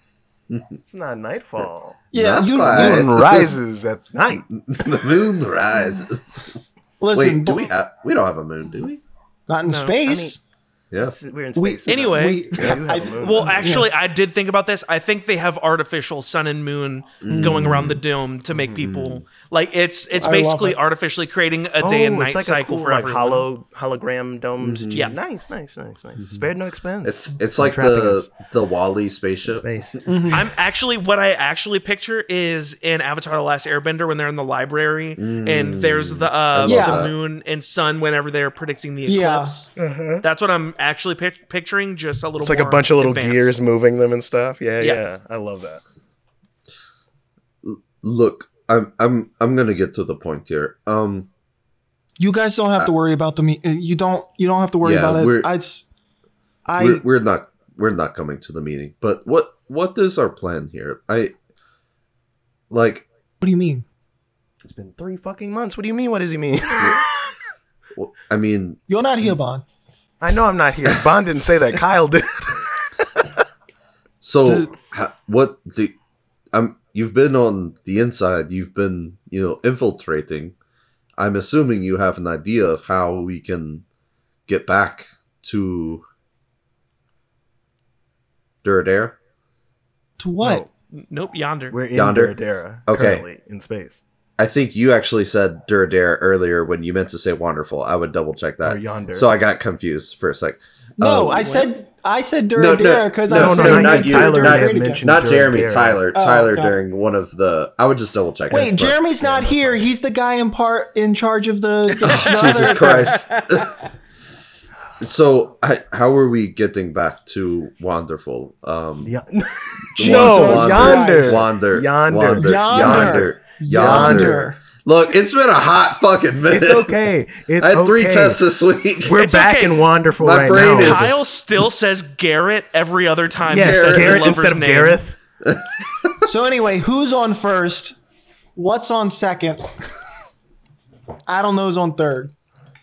It's not nightfall. yeah, the you. Moon rises at night. the moon rises. listen. Wait, do we have? We don't have a moon, do we? not in No, I space? Yes. We're in We- space. Anyway, we, Yeah, you have I- a moon. Well, actually, I did think about this. I think they have artificial sun and moon mm. going around the dome to make people mm-hmm. Like it's it's I basically it. artificially creating a day and Oh, night like cycle a cool, for like everyone. hollow hologram domes. and mm-hmm. Yeah. nice, nice, nice, nice. Mm-hmm. Spared no expense. It's it's like the the WALL-E spaceship. space. Mm-hmm. I'm actually what I actually picture is in Avatar: The Last Airbender when they're in the library and mm. there's the uh, Yeah. the moon and sun whenever they're predicting the Yeah. eclipse. That's what I'm actually pic- picturing. Just a little. It's like a bunch of little advanced. gears moving them and stuff. Yeah, Yeah. yeah, I love that. Look, I'm I'm I'm gonna get to the point here. Um, you guys don't have to worry about the me. You don't. You don't have to worry Yeah, about it. we're- I, s- I we're, we're not we're not coming to the meeting. But what what is our plan here? I like what do you mean? It's been three fucking months. What do you mean? What does he mean? I mean, You're not here, Bon. I know I'm not here. Bon didn't say that. Kyle did. so The- ha, what the I'm you've been on the inside. You've been you know infiltrating. I'm assuming you have an idea of how we can get back to Duradere. To what? Nope, yonder. We're in Yonder? Yonder. Okay. currently in space. I think you actually said Duradere earlier when you meant to say wonderful. I would double check that. Or yonder. So I got confused for a sec. No, Um, I said I said No, no, Duradere because no, I said no, I not need you. Duradere Not- again. mentioned- not Jeremy, Duradere. Tyler. Oh, Tyler okay. during one of the. I would just double check. Wait, it, but- Jeremy's not here. He's the guy in part in charge of the. the, the Jesus Christ. so, I, how are we getting back to Wonderful? Um, Yeah. No, Christ. yonder. Wander, Yonder. Wander, Yonder. Yonder, Yonder. Look, it's been a hot fucking minute. It's okay. It's I had three okay. tests this week. We're It's back okay. in wonderful My right brain now. is- Kyle still says Garrett every other time yes, he says Garrett lover's instead of name. Gareth. So anyway, who's on first? What's on second? I don't know who's on third.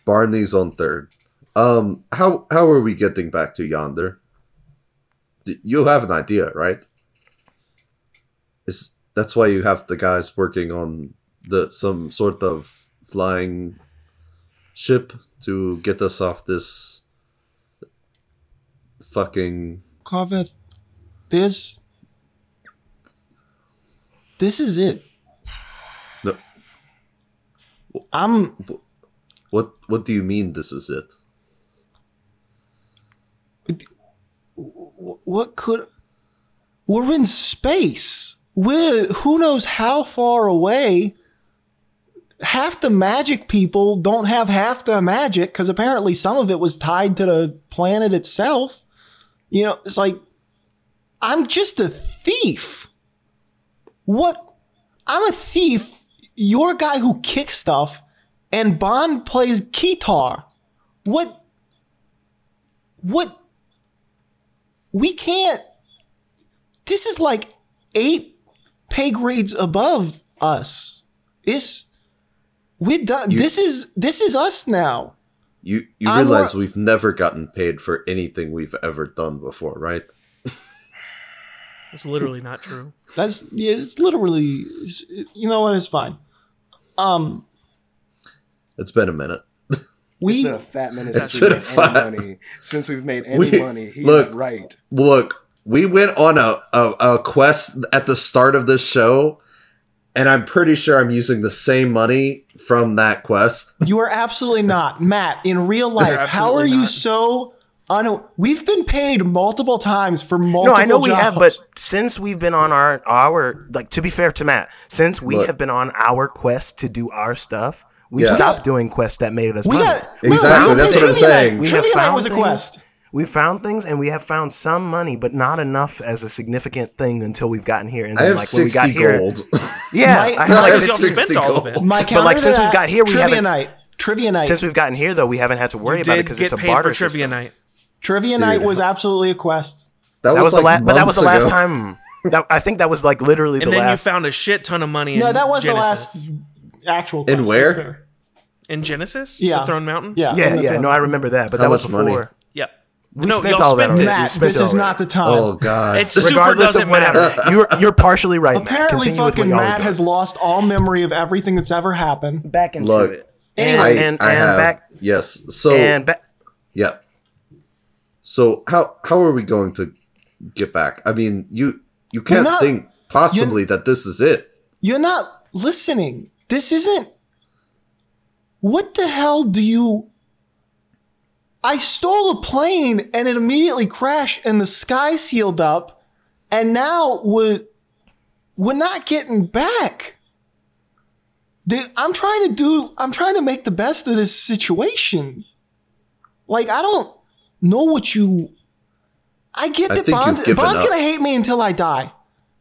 Barney's on third. Um, how how are we getting back to Yonder? You have an idea, right? Is that's why you have the guys working on the some sort of flying ship to get us off this fucking Carveth, this this is it. no I'm what what do you mean this is it? what could we're in space. We're who knows how far away. Half the magic people don't have half the magic because apparently some of it was tied to the planet itself. You know, it's like I'm just a thief. What? I'm a thief. You're a guy who kicks stuff, and Bon plays guitar. What? What? We can't. This is like eight pay grades above us. It's we're done. You- this is this is us now. You you I'm realize more- we've never gotten paid for anything we've ever done before, right? That's literally not true. That's yeah. It's literally. It's, you know what? It's fine. Um, It's been a minute. we It's been a fat minute It's since we've been a made fat- any money. Since we've made any We- money, he's look. right. Look, we went on a, a, a quest at the start of this show, and I'm pretty sure I'm using the same money from that quest. You are absolutely not, Matt. In real life, how are absolutely you so? Un- We've been paid multiple times for multiple. No, I know we have, but since we've been on our our like to be fair to Matt, since we Look. have been on our quest to do our stuff, we've Yeah. stopped doing quests that made us we money. got Exactly, we that's what I'm saying. Night. We have Trivia Night found was a things- quest. We found things and we have found some money, but not enough as a significant thing until we've gotten here. And I then, have like when we 60 got here, gold. yeah, My- I I have, have like, Because y'all 60 of it. gold. My But, counter like, to since we've that, got here, we Trivia haven't- Night. Trivia Night. since we've gotten here though, we haven't had to worry about it because it's a paid barter for trivia system. night. Trivia Dude. Night was absolutely a quest. That, That was the like last, but that was the last ago. time. That, I think that was like literally And the then last. you found a shit ton of money. No, in that was Genesis. the last actual. Quest. In where? In Genesis. Yeah. the Throne Mountain. Yeah. yeah, yeah. No, I remember that, but How that was before. money? Before. yeah. We no, spent y'all all that already. it. Matt, Matt, spent this is already. not the time. Oh god. It super doesn't of whatever, matter. you're you're partially right. Apparently, Continue with what fucking Matt has lost all memory of everything that's ever happened. back into Look, it. Anyway, I, and, and, I and have back yes. So and back. yeah. So how how are we going to get back? I mean, you you can't not- think possibly that this is it. You're not listening. This isn't. What the hell do you. I stole a plane and it immediately crashed and the sky sealed up, and now we're, we're not getting back. The- I'm trying to do, I'm trying to make the best of this situation. Like, I don't know what you. I get I that Bon's, Bon's up. gonna hate me until I die.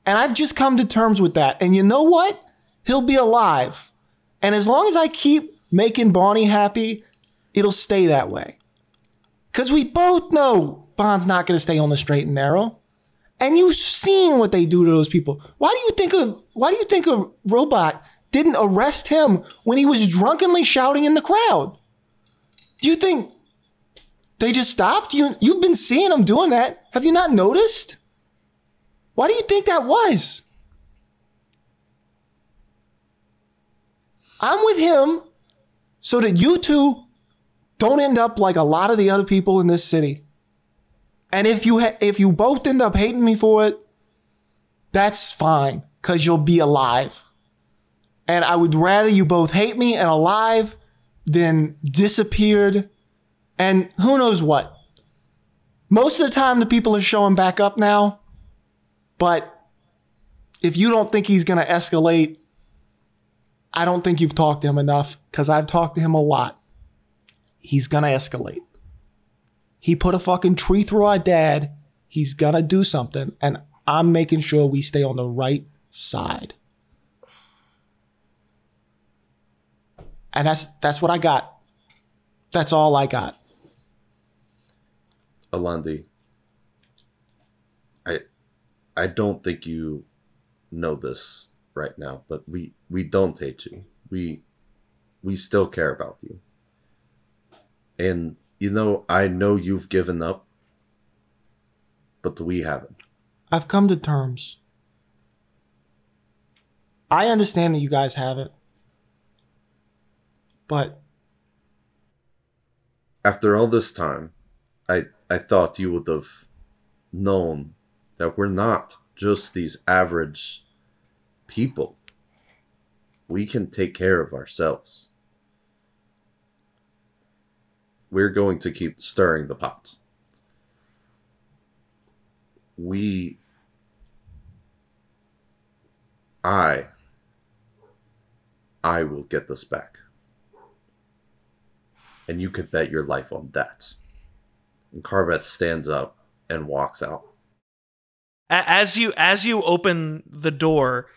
And I've just come to terms with that. And you know what? He'll be alive. And as long as I keep making Bonnie happy, it'll stay that way. Because we both know Bon's not going to stay on the straight and narrow. And you've seen what they do to those people. Why do you think a why do you think a robot didn't arrest him when he was drunkenly shouting in the crowd? Do you think they just stopped? You you've been seeing them doing that. Have you not noticed? Why do you think that was? I'm with him so that you two don't end up like a lot of the other people in this city. And if you ha- if you both end up hating me for it, that's fine cuz you'll be alive. And I would rather you both hate me and alive than disappeared and who knows what. Most of the time, the people are showing back up now. But if you don't think he's going to escalate, I don't think you've talked to him enough because I've talked to him a lot. He's to escalate. He put a fucking tree through our dad. He's to do something. And I'm making sure we stay on the right side. And that's that's what I got. That's all I got. Alandi, I I don't think you know this right now, but we we don't hate you. We we still care about you. And you know, I know you've given up, but we haven't. I've come to terms. I understand that you guys haven't. But After all this time, I I thought you would have known that we're not just these average people. We can take care of ourselves. We're going to keep stirring the pot. We. I. I will get this back. And you could bet your life on that. And Carveth stands up and walks out. As you as you open the door,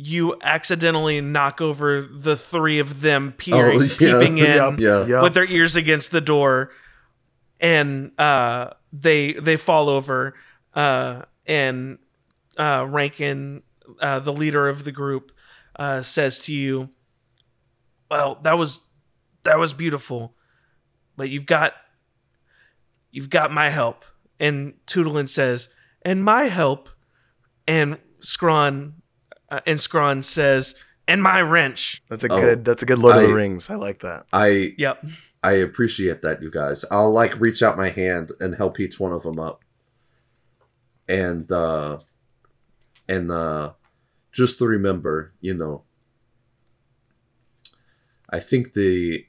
you accidentally knock over the three of them peering, Oh, yeah. peeping in Yeah. Yup. with their ears against the door, and uh, they they fall over. Uh, and uh, Rankin, uh, the leader of the group, uh, says to you, "Well, that was that was beautiful, but you've got you've got my help." And Toodlin says, "And my help." And Scrawn uh, and Scrawn says, "And my wrench." That's a Oh, good. That's a good Lord of the Rings. I like that. I Yep. I appreciate that, you guys. I'll like reach out my hand and help each one of them up. And uh and uh just to remember, you know, I think the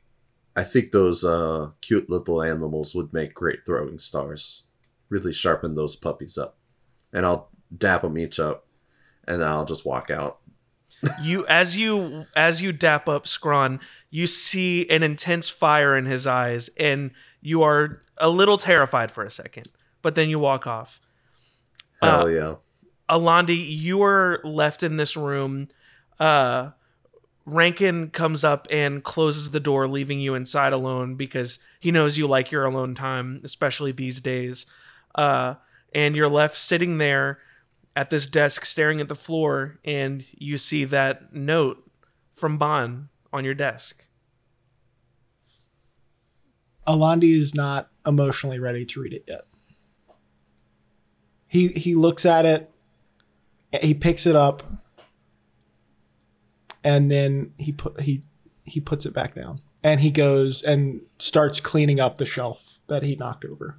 I think those uh cute little animals would make great throwing stars. Really sharpen those puppies up. And I'll dap them each up and I'll just walk out. you as you as you dap up Scrawn, you see an intense fire in his eyes, and you are a little terrified for a second, but then you walk off. Hell Uh, yeah. Alandi, you are left in this room. Uh, Rankin comes up and closes the door, leaving you inside alone because he knows you like your alone time, especially these days. Uh, and you're left sitting there at this desk, staring at the floor, and you see that note from Bon on your desk. Alandi is not emotionally ready to read it yet. He he looks at it, he picks it up, and then he put he he puts it back down. And he goes and starts cleaning up the shelf that he knocked over.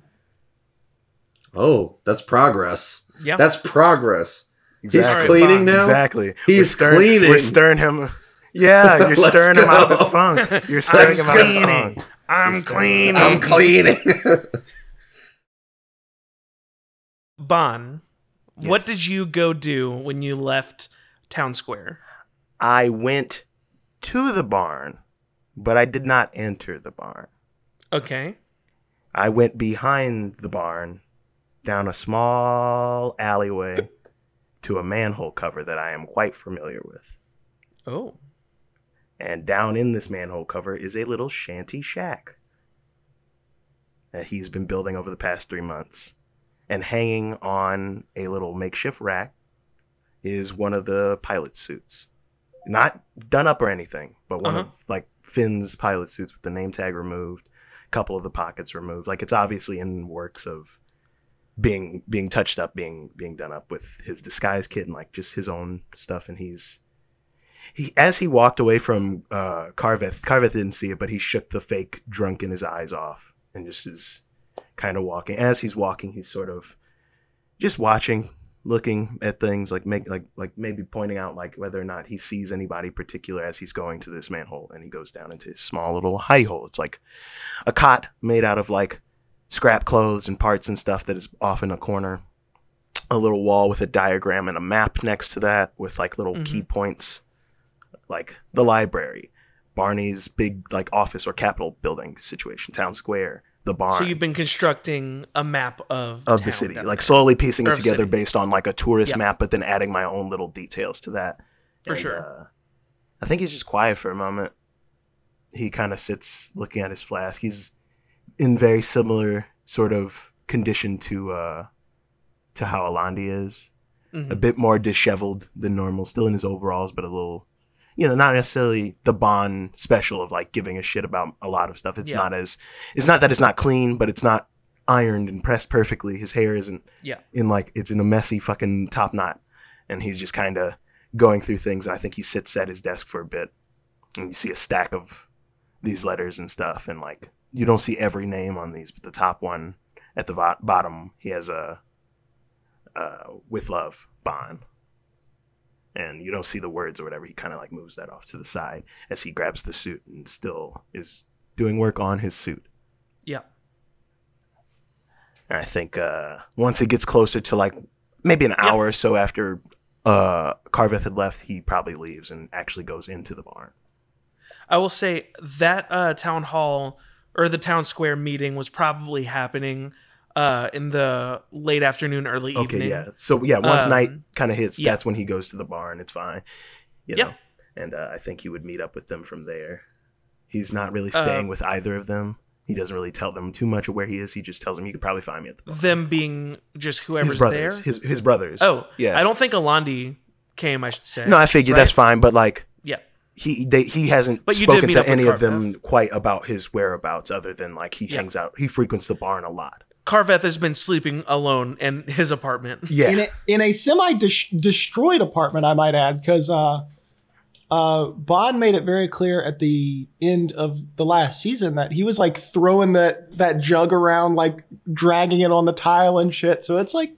Oh, that's progress. Yeah. That's progress. He's Exactly. cleaning now. Exactly. He's we're stirring, cleaning. We're stirring him. Yeah, you're Let's stirring him out of his funk. You're stirring him out of his funk. I'm cleaning. I'm cleaning. Bon, what did you go do when you left Town Square? I went to the barn, but I did not enter the barn. Okay. I went behind the barn, down a small alleyway, to a manhole cover that I am quite familiar with. Oh. And down in this manhole cover is a little shanty shack that he's been building over the past three months. And hanging on a little makeshift rack is one of the pilot suits. Not done up or anything, but one Uh-huh. of like Finn's pilot suits with the name tag removed, a couple of the pockets removed. Like it's obviously in works of being being touched up, being being done up with his disguise kit and like just his own stuff. And he's he as he walked away from uh Carveth, Carveth didn't see it, but he shook the fake drunk in his eyes off and just is kind of walking. As he's walking, he's sort of just watching, looking at things, like make like like maybe pointing out like whether or not he sees anybody particular as he's going to this manhole, and he goes down into his small little high hole. It's like a cot made out of like scrap clothes and parts and stuff that is off in a corner. A little wall with a diagram and a map next to that with like little key points, like the library, Barney's big like office or capitol building situation, town square, the barn So you've been constructing a map of of the city, like slowly piecing it together city. based on like a tourist Yeah. map, but then adding my own little details to that. For And, sure. uh, I think he's just quiet for a moment. He kind of sits looking at his flask. He's in very similar sort of condition to uh to how Alandi is. Mhm. A bit more disheveled than normal, still in his overalls, but a little you know, not necessarily the Bon special of like giving a shit about a lot of stuff. It's Yeah. not as it's not that it's not clean, but it's not ironed and pressed perfectly. His hair isn't Yeah. in like it's in a messy fucking top knot, and he's just kind of going through things. And I think he sits at his desk for a bit, and you see a stack of these letters and stuff, and like you don't see every name on these, but the top one at the vo- bottom he has a uh, with love bon. And you don't see the words or whatever. He kind of like moves that off to the side as he grabs the suit and still is doing work on his suit. Yeah. And I think uh, once it gets closer to like maybe an hour or so after uh, Carveth had left, he probably leaves and actually goes into the barn. I will say that uh, town hall or the town square meeting was probably happening uh, in the late afternoon, early Okay, evening. yeah. So yeah, once Um, night kind of hits, yeah. that's when he goes to the barn. It's fine, you Yeah. And uh, I think he would meet up with them from there. He's not really Uh, staying with either of them. He doesn't really tell them too much of where he is. He just tells them you can probably find me at the barn. Them being just whoever's his brothers, there. his his brothers. oh, yeah. I don't think Alandi came. I should say. No, I figured Right? that's fine, but like. He they, he hasn't But spoken to any of them quite about his whereabouts, other than like he Yeah. hangs out, he frequents the barn a lot. Carveth has been sleeping alone in his apartment. Yeah, in a, in a semi destroyed apartment, I might add, because uh, uh, Bon made it very clear at the end of the last season that he was like throwing that that jug around, like dragging it on the tile and shit. So it's like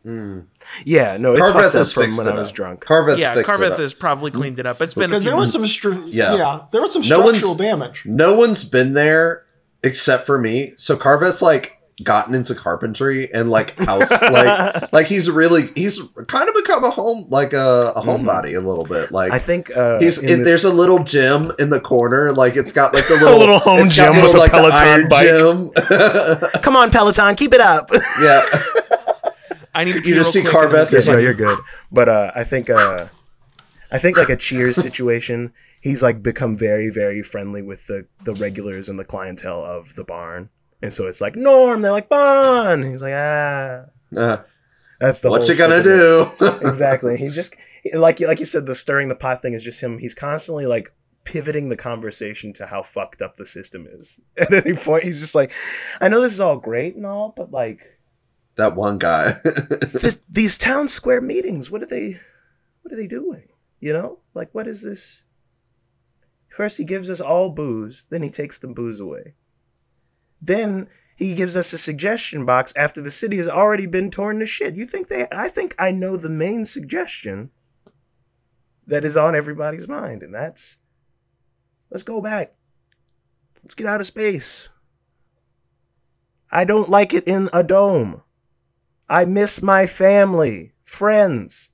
yeah. No, it's Carveth fucked up has from when I was up. drunk. Carveth yeah, Carveth has probably cleaned it up. It's been because there was some stru- Yeah. yeah. there was some No structural damage. No one's been there except for me. So Carveth's like gotten into carpentry and like house like like he's really he's kind of become a home like a, a homebody a little bit. Like I think uh, He's in it, this- there's a little gym in the corner, like it's got like the little, little home it's got gym with a like, the Peloton bike. gym. come on Peloton, keep it up. yeah, I need to you pee just see quick and- Carveth yeah, is no, you're good. But uh, I think uh, I think like a Cheers situation. He's like become very very friendly with the the regulars and the clientele of the barn, and so it's like Norm. They're like Bon. He's like ah. uh, That's the what you gonna shit of it. do? exactly. He's just like like you said, the stirring the pot thing is just him. He's constantly like pivoting the conversation to how fucked up the system is. At any point, he's just like, I know this is all great and all, but like that one guy. this, these town square meetings, what are they? What are they doing? You know, like what is this? First, he gives us all booze, then he takes the booze away. Then he gives us a suggestion box after the city has already been torn to shit. You think they? I think I know the main suggestion that is on everybody's mind, and that's let's go back. Let's get out of space. I don't like it in a dome. I miss my family, friends.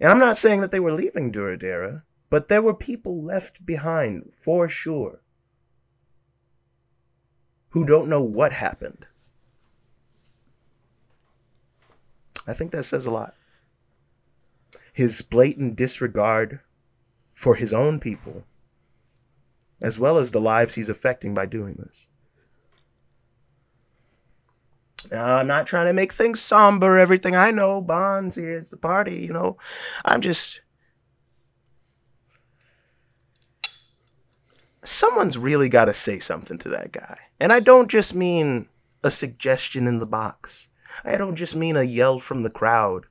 And I'm not saying that they were leaving Duradera, but there were people left behind for sure who don't know what happened. I think that says a lot. His blatant disregard for his own people, as well as the lives he's affecting by doing this. Now, I'm not trying to make things somber. Everything I know, Bon's here, it's the party, you know. I'm just. Someone's really got to say something to that guy. And I don't just mean a suggestion in the box, I don't just mean a yell from the crowd.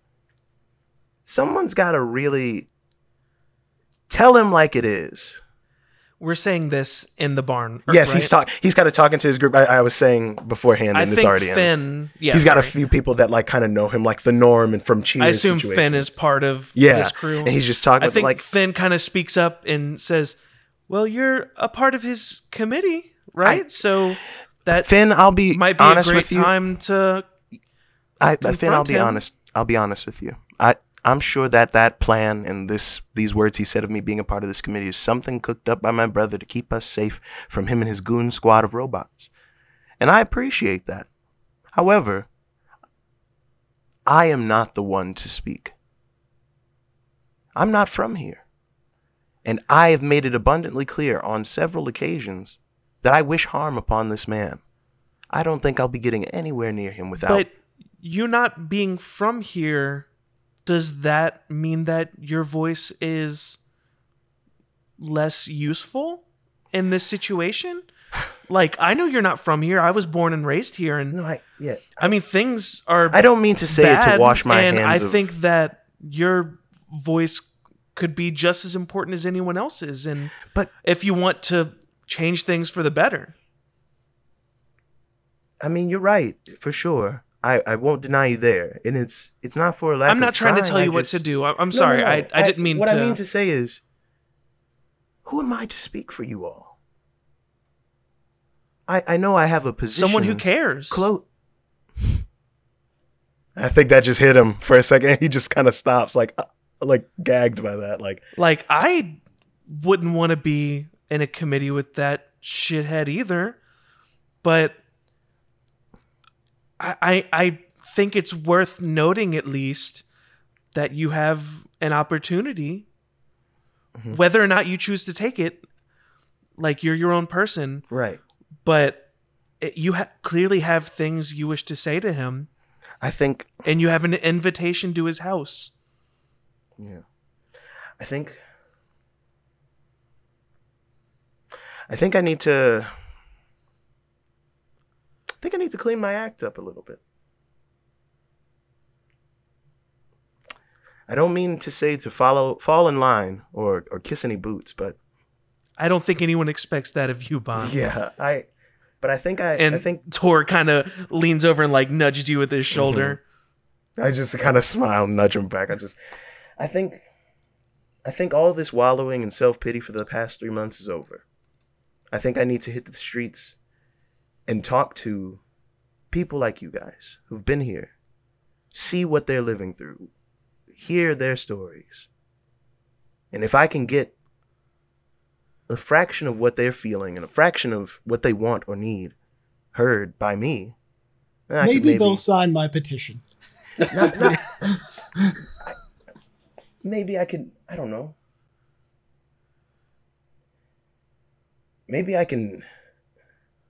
Someone's got to really tell him like it is. we're saying this in the barn. Yes, he's right? talk. He's kind of talking to his group. I, I was saying beforehand, I and it's think already in. Finn. Yeah, he's got a few people that like kind of know him, like the Norm and from Cheers. I assume situation. Finn is part of Yeah, his crew. and he's just talking I think like- Finn kind of speaks up and says, "Well, you're a part of his committee, right? so that Finn. I'll be might be honest a great with you. time to." I, uh, Finn, I'll be him. honest. I'll be honest with you. I I'm sure that that plan and this these words he said of me being a part of this committee is something cooked up by my brother to keep us safe from him and his goon squad of robots, and I appreciate that. However, I am not the one to speak. I'm not from here, and I have made it abundantly clear on several occasions that I wish harm upon this man. I don't think I'll be getting anywhere near him without. But you not being from here, does that mean that your voice is less useful in this situation? Like, I know you're not from here. I was born and raised here, and No, I yeah. I mean things are. I don't mean to say it to wash my and hands. I of- think that your voice could be just as important as anyone else's, and but if you want to change things for the better, I mean, you're right for sure. I, I won't deny you there, and it's it's not for a lack. I'm not trying to trying, tell I you what just- to do. I- I'm sorry. no, no. I, I didn't mean what to. I mean to say is, who am I to speak for you all? I I know I have a position. someone who cares. Close. I think that just hit him for a second. He just kind of stops, like uh, like gagged by that. Like Like I wouldn't want to be in a committee with that shithead either, but I, I I think it's worth noting at least that you have an opportunity, mm-hmm. whether or not you choose to take it. Like you're your own person, right. but it, you ha- clearly have things you wish to say to him, I think and you have an invitation to his house. Yeah. I think I think I need to I think I need to clean my act up a little bit. I don't mean to say to follow fall in line or or kiss any boots, but I don't think anyone expects that of you, Bon. yeah, I but I think I and I think Tor kind of leans over and like nudges you with his shoulder. Mm-hmm. I just kind of smile, nudge him back. I just, I think, I think all this wallowing and self pity for the past three months is over. I think I need to hit the streets and talk to people like you guys who've been here, see what they're living through, hear their stories. And if I can get a fraction of what they're feeling and a fraction of what they want or need heard by me, could Maybe, they'll sign my petition. not, not, maybe I could. I don't know. Maybe I can.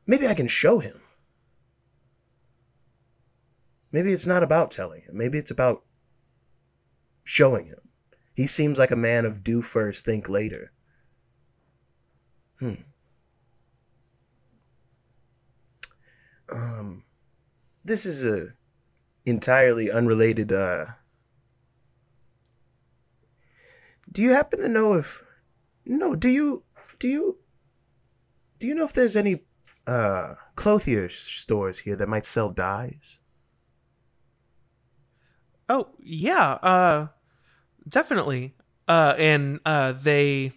Maybe I can show him. Maybe it's not about telling him. Maybe it's about showing him. He seems like a man of do first, think later. Hmm. Um, this is a entirely unrelated uh do you happen to know if no do you do you do you know if there's any uh clothier stores here that might sell dyes Oh yeah, uh, definitely. Uh, and uh, they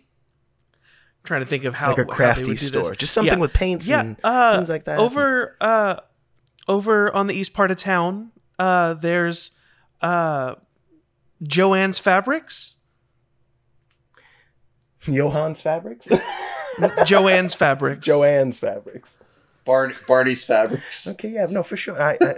trying to think of how like a crafty this. store just something Yeah. with paints yeah, and uh, things like that Over uh, over on the east part of town, uh, there's uh, Joanne's Fabrics. johan's fabrics Joanne's Fabrics. joanne's fabrics Barney, Barney's Fabrics. okay yeah no for sure i, I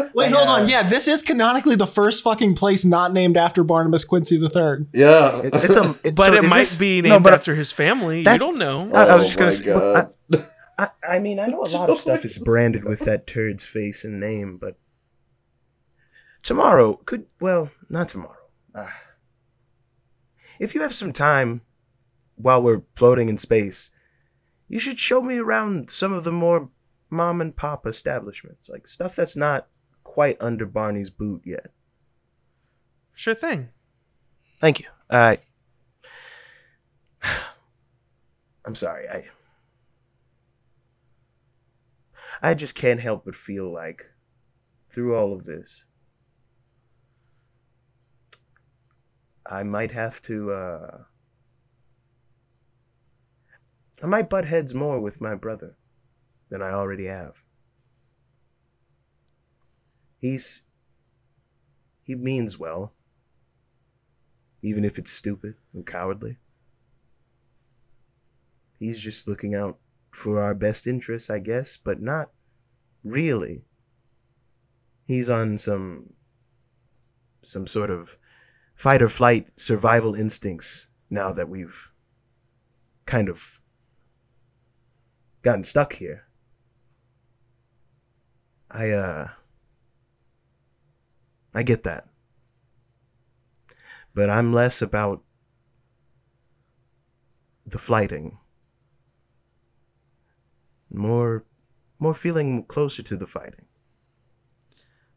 Wait, hold on. Yeah, this is canonically the first fucking place not named after Barnabas Quincy III. Yeah. it- it's a it, But so it is might this- be no, named but- after his family. that- you don't know. I- I was oh just gonna my god. I, I mean, I know a lot of stuff is branded with that turd's face and name, but tomorrow could well, not tomorrow. Ah. if you have some time while we're floating in space, you should show me around some of the more mom and pop establishments, like stuff that's not quite under Barney's boot yet. Sure thing. Thank you. Uh, I'm sorry. I I just can't help but feel like through all of this I might have to uh I might butt heads more with my brother than I already have. He's he means well, even if it's stupid and cowardly. He's just looking out for our best interests, I guess, but not really. He's on some some sort of fight or flight survival instincts now that we've kind of gotten stuck here. I uh I get that. But I'm less about the flighting. More more feeling closer to the fighting.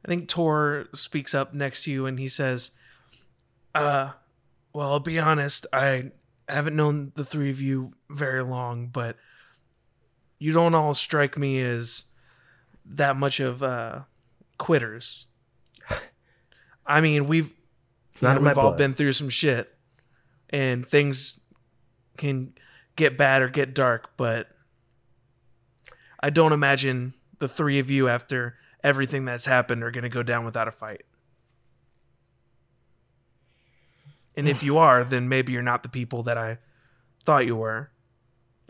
I think Tor speaks up next to you and he says, "Uh, well, I'll be honest. I haven't known the three of you very long, but you don't all strike me as that much of uh quitters. I mean, we've It's not we've all blood. been through some shit, and things can get bad or get dark, but I don't imagine the three of you after everything that's happened are going to go down without a fight. And if you are, then maybe you're not the people that I thought you were.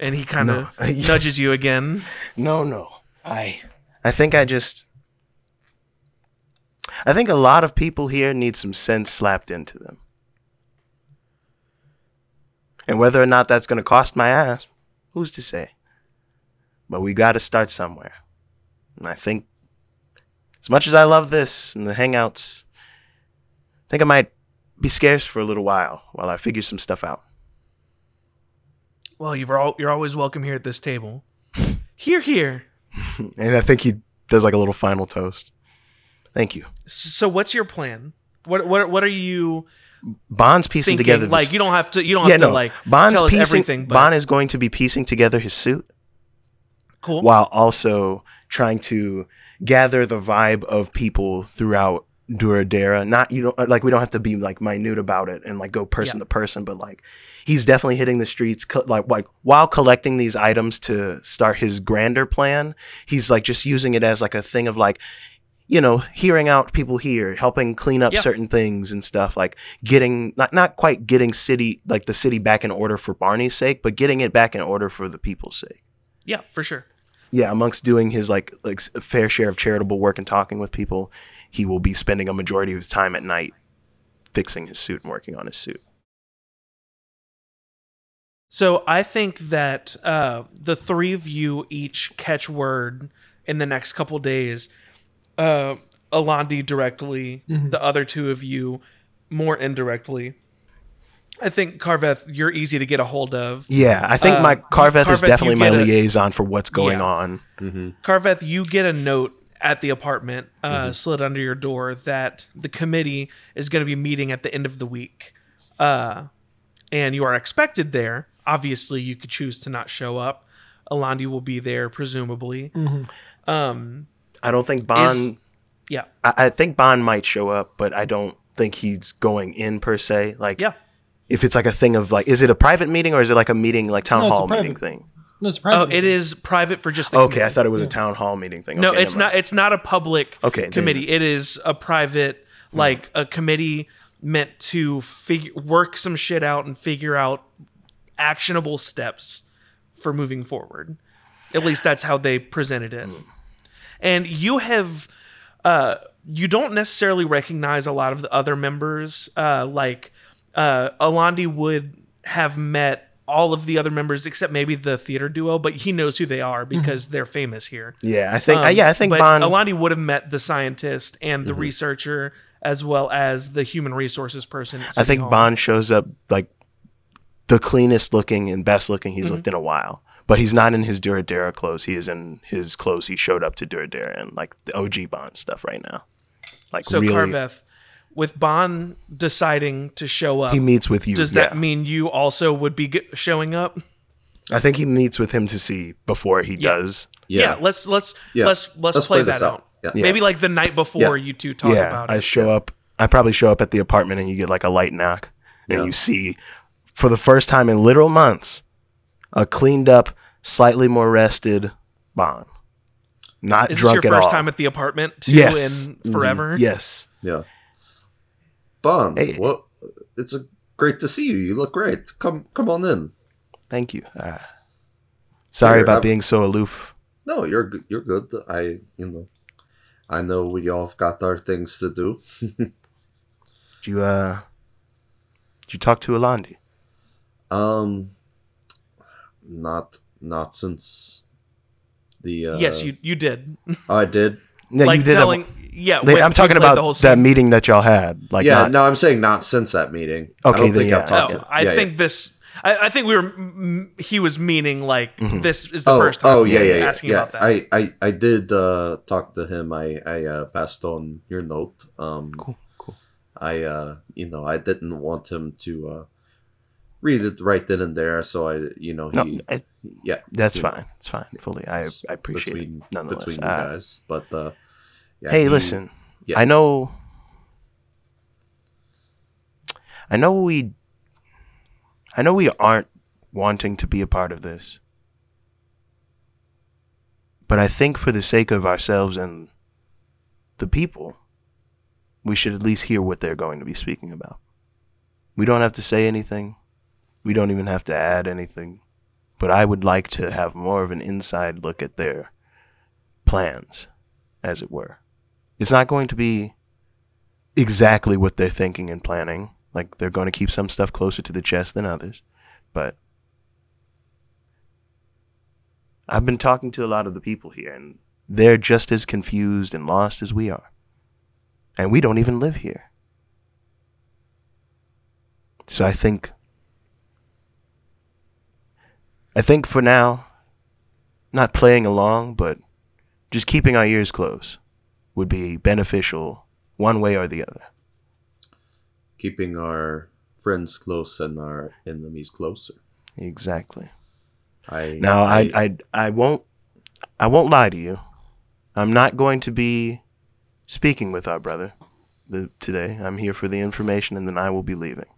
And he kind of No. nudges you again. No, no. I I think I just I think a lot of people here need some sense slapped into them. And whether or not that's going to cost my ass, who's to say? But we got to start somewhere. And I think as much as I love this and the hangouts, I think I might be scarce for a little while while I figure some stuff out. Well, you're all, you're always welcome here at this table. Here, here. And I think he does like a little final toast. Thank you. So, what's your plan? What what what are you Bon's piecing thinking? together this- Like, you don't have to. You don't yeah, have to no. like Bon's tell us piecing, everything. But Bon is going to be piecing together his suit cool. while also trying to gather the vibe of people throughout Duradera. Not you know like we don't have to be like minute about it and like go person Yeah. to person, but like he's definitely hitting the streets co- like like while collecting these items to start his grander plan. He's like just using it as like a thing of like you know, hearing out people here, helping clean up Yeah. certain things and stuff, like getting not not quite getting city like the city back in order for Barney's sake, but getting it back in order for the people's sake. Yeah, for sure. Yeah, amongst doing his like like fair share of charitable work and talking with people, he will be spending a majority of his time at night fixing his suit and working on his suit. So I think that uh, the three of you each catch word in the next couple days. Uh, Alandi directly, the other two of you more indirectly. I think Carveth, you're easy to get a hold of. Yeah, I think Uh, my Carveth is definitely my get a- liaison for what's going Yeah. on. Carveth, you get a note at the apartment uh, slid under your door that the committee is going to be meeting at the end of the week. Uh, and you are expected there. Obviously, you could choose to not show up. Alandi will be there, presumably. Um, I don't think Bon. Is- yeah. I, I think Bon might show up, but I don't think he's going in per se. Like, Yeah. if it's like a thing of like, is it a private meeting or is it like a meeting, like town No, hall meeting private- thing? No, it's Oh, private. it is private for just the Okay, I thought it was a town hall meeting thing. No, Okay, it's never mind. not. It's not a public Okay, then- committee. It is a private, like a committee meant to figure work some shit out and figure out actionable steps for moving forward. At least that's how they presented it. And you have, uh, you don't necessarily recognize a lot of the other members. Uh, like uh, Alandi would have met all of the other members except maybe the theater duo, but he knows who they are because they're famous here. Yeah, I think. Um, yeah, I think but Bon. Alandi would have met the scientist and Mm-hmm. the researcher as well as the human resources person. I think Hall. Bon shows up like the cleanest looking and best looking Mm-hmm. he's looked in a while. But he's not in his Duradera clothes. He is in his clothes he showed up to Duradera and like the OG Bon stuff right now. Like So really, Carveth, with Bon deciding to show up, he meets with you. does yeah. that mean you also would be g- showing up? I think he meets with him to see before he Yeah. does. Yeah, let's let's Yeah. let's let's, Let's play, play that out. out. Yeah. Yeah. Maybe like the night before Yeah. you two talk yeah, about I it. show up. I probably show up at the apartment and you get like a light knock, and Yeah. you see, for the first time in literal months, a cleaned up, slightly more rested Bon. Not Is this drunk your at first all. time at the apartment too Yes. Mm-hmm. in forever? yes. Yeah. Bon, Hey. what? It's a great to see you. You look great. Come, come on in. Thank you. Uh, sorry Here, about I've- being so aloof. No, you're you're good. I, you know, I know we all have got our things to do. Did you uh? Did you talk to Alandi? Um, not not since the. Uh, yes, you you did. I did. Yeah, like you did. telling. Yeah, They- when I'm talking about the whole that scene. meeting that y'all had. Like, yeah, not- no, I'm saying not since that meeting. Okay, I don't then think yeah. I've talked Oh, to. I yeah, think yeah. this. I, I think we were. m- He was meaning like Mm-hmm. this is the Oh, first time. oh yeah, yeah, yeah. Asking yeah. about that. I, I, I did uh, talk to him. I, I uh, passed on your note. Um, Cool, cool. I, uh, you know, I didn't want him to uh, read it right then and there. So I, you know, No, he, I- yeah, that's you know, fine. It's fine. Fully, I I appreciate between, it. Nonetheless, between you Uh, guys. But uh, yeah, hey, he- listen. yes. I know. I know we. I know we aren't wanting to be a part of this. But I think for the sake of ourselves and the people, we should at least hear what they're going to be speaking about. We don't have to say anything. We don't even have to add anything. But I would like to have more of an inside look at their plans, as it were. It's not going to be exactly what they're thinking and planning. Like they're going to keep some stuff closer to the chest than others. But I've been talking to a lot of the people here, and they're just as confused and lost as we are. And we don't even live here. So I think. I think for now, not playing along, but just keeping our ears closed would be beneficial one way or the other. keeping our friends close and our enemies closer. Exactly. I Now I, I I won't I won't lie to you. I'm not going to be speaking with our brother the, today. I'm here for the information and then I will be leaving.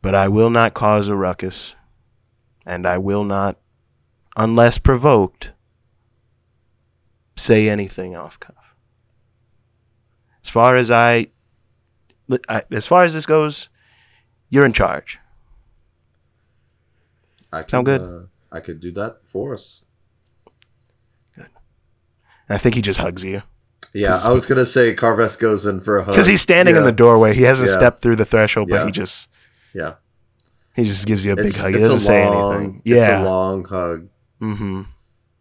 But I will not cause a ruckus and I will not unless provoked say anything off cuff. As far as I, I as far as this goes, you're in charge. I can, Sound good? Uh, I could do that for us. And I think he just hugs you. Yeah, I was gonna say Carveth goes in for a hug because he's standing in the doorway. He hasn't Yeah. stepped through the threshold, but Yeah. he just Yeah, he just gives you a big it's, hug. He it's doesn't a say long, anything. It's a Yeah, long hug. mm-hmm.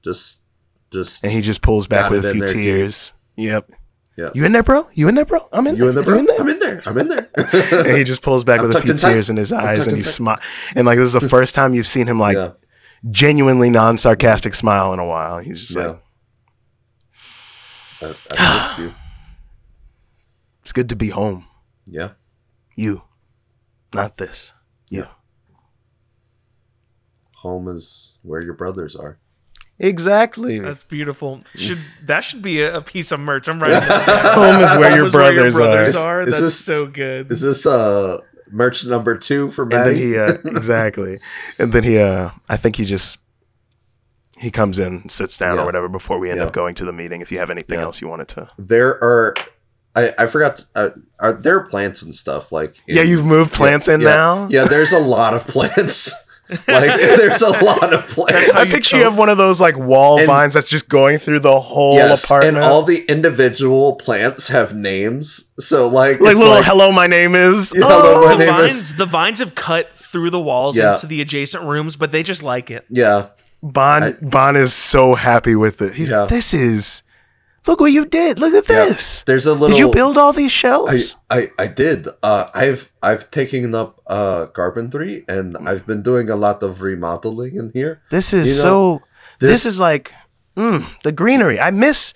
Just, just and he just pulls back with a few there, deep. tears. Yep. Yeah. You in there, bro? You in there, bro? I'm in. you in there, bro? In there? I'm in there. I'm in there. and he just pulls back I'm with a few in tight. tears in his eyes, and he tight. smile. And like this is the first time you've seen him like yeah, genuinely non-sarcastic smile in a while. He's just yeah. like, I, I missed you. it's good to be home. Yeah, You, not this. You. home is where your brothers are. Exactly. That's beautiful. Should that should be a, a piece of merch? I'm writing that down. home is where Home your is where brothers, Is- are. is That's this- so good. Is this uh merch number two for and then Maddie? he uh, exactly and then he uh i think he just he comes in sits down Yeah. or whatever before we end Yeah. up going to the meeting if you have anything Yeah. else you wanted to there are, I I forgot. Uh, are there plants and stuff like? in- yeah you've moved plants in yeah, now Yeah, there's a lot of plants. Like there's a lot of plants. i picture you have one of those like wall And- vines that's just going through the whole yes, apartment and all the individual plants have names. So like, like it's little like, hello my name is Yeah, hello, Oh, my the name vines, is- the vines have cut through the walls Yeah. into the adjacent rooms, but they just like it. yeah, bon I- bon is so happy with it he's Yeah. this is look what you did look at yeah. this There's a little. did you build all these I, shelves I, I did. Uh, I've I've taken up uh, carpentry and I've been doing a lot of remodeling in here. this is you know, so this, this- is like mm, the greenery i miss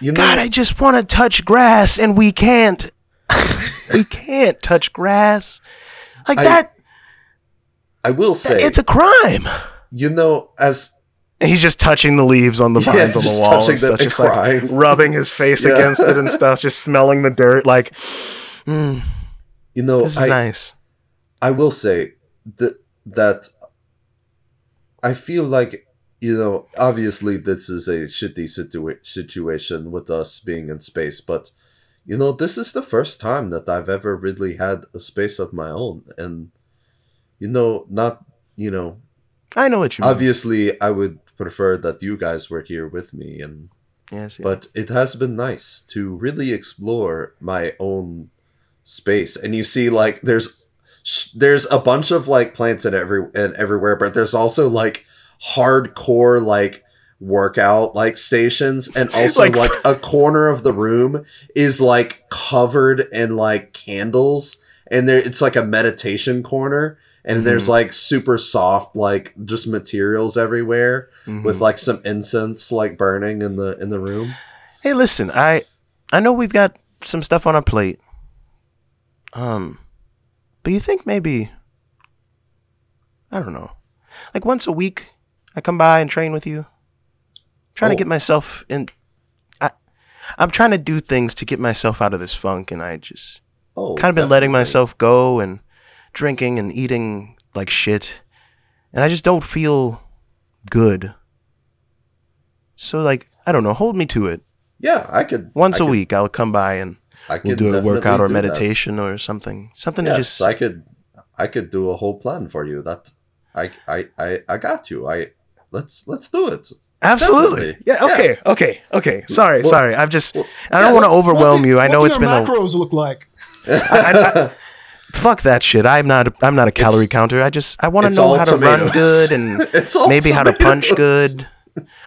You know, God, I just want to touch grass and we can't. we can't touch grass. Like I- that. I will say, It's a crime. you know, as And he's just touching the leaves on the Yeah, vines on the wall and stuff, just like rubbing his face Yeah. against it and stuff, just smelling the dirt. Like, mm, you know, this is I nice. I will say that that I feel like you know, obviously this is a shitty situa- situation with us being in space, but you know, this is the first time that I've ever really had a space of my own, and you know, not you know, I know what you mean. obviously I would prefer that you guys were here with me, and Yes, yes. but it has been nice to really explore my own space. And you see like there's there's a bunch of like plants in every and everywhere but there's also like hardcore like workout like stations. And also Like- like, a corner of the room is like covered in like candles. And there it's like a meditation corner and there's like super soft like just materials everywhere Mhm. with like some incense like burning in the in the room. Hey, listen, I I know we've got some stuff on our plate. Um, but you think maybe I don't know, like once a week, I come by and train with you, trying to Oh. get myself in. I I'm trying to do things to get myself out of this funk, and I just Oh, kind of been letting myself go and drinking and eating like shit, and I just don't feel good. So like I don't know, hold me to it. Yeah, I could Once a a week, I'll come by and I we'll could do a workout or do that. meditation or something. Something Yes, to just. I could I could do a whole plan for you. That I I I, I got you. I let's let's do it. absolutely. definitely. Yeah. Okay. Okay. Okay. Sorry. Well- sorry. I've just. well, I don't yeah, want to overwhelm What you. I know it's been a. macros look like. Fuck that shit. I'm not. I'm not a calorie counter. I just. I want to know how to run good and It's maybe how to punch good.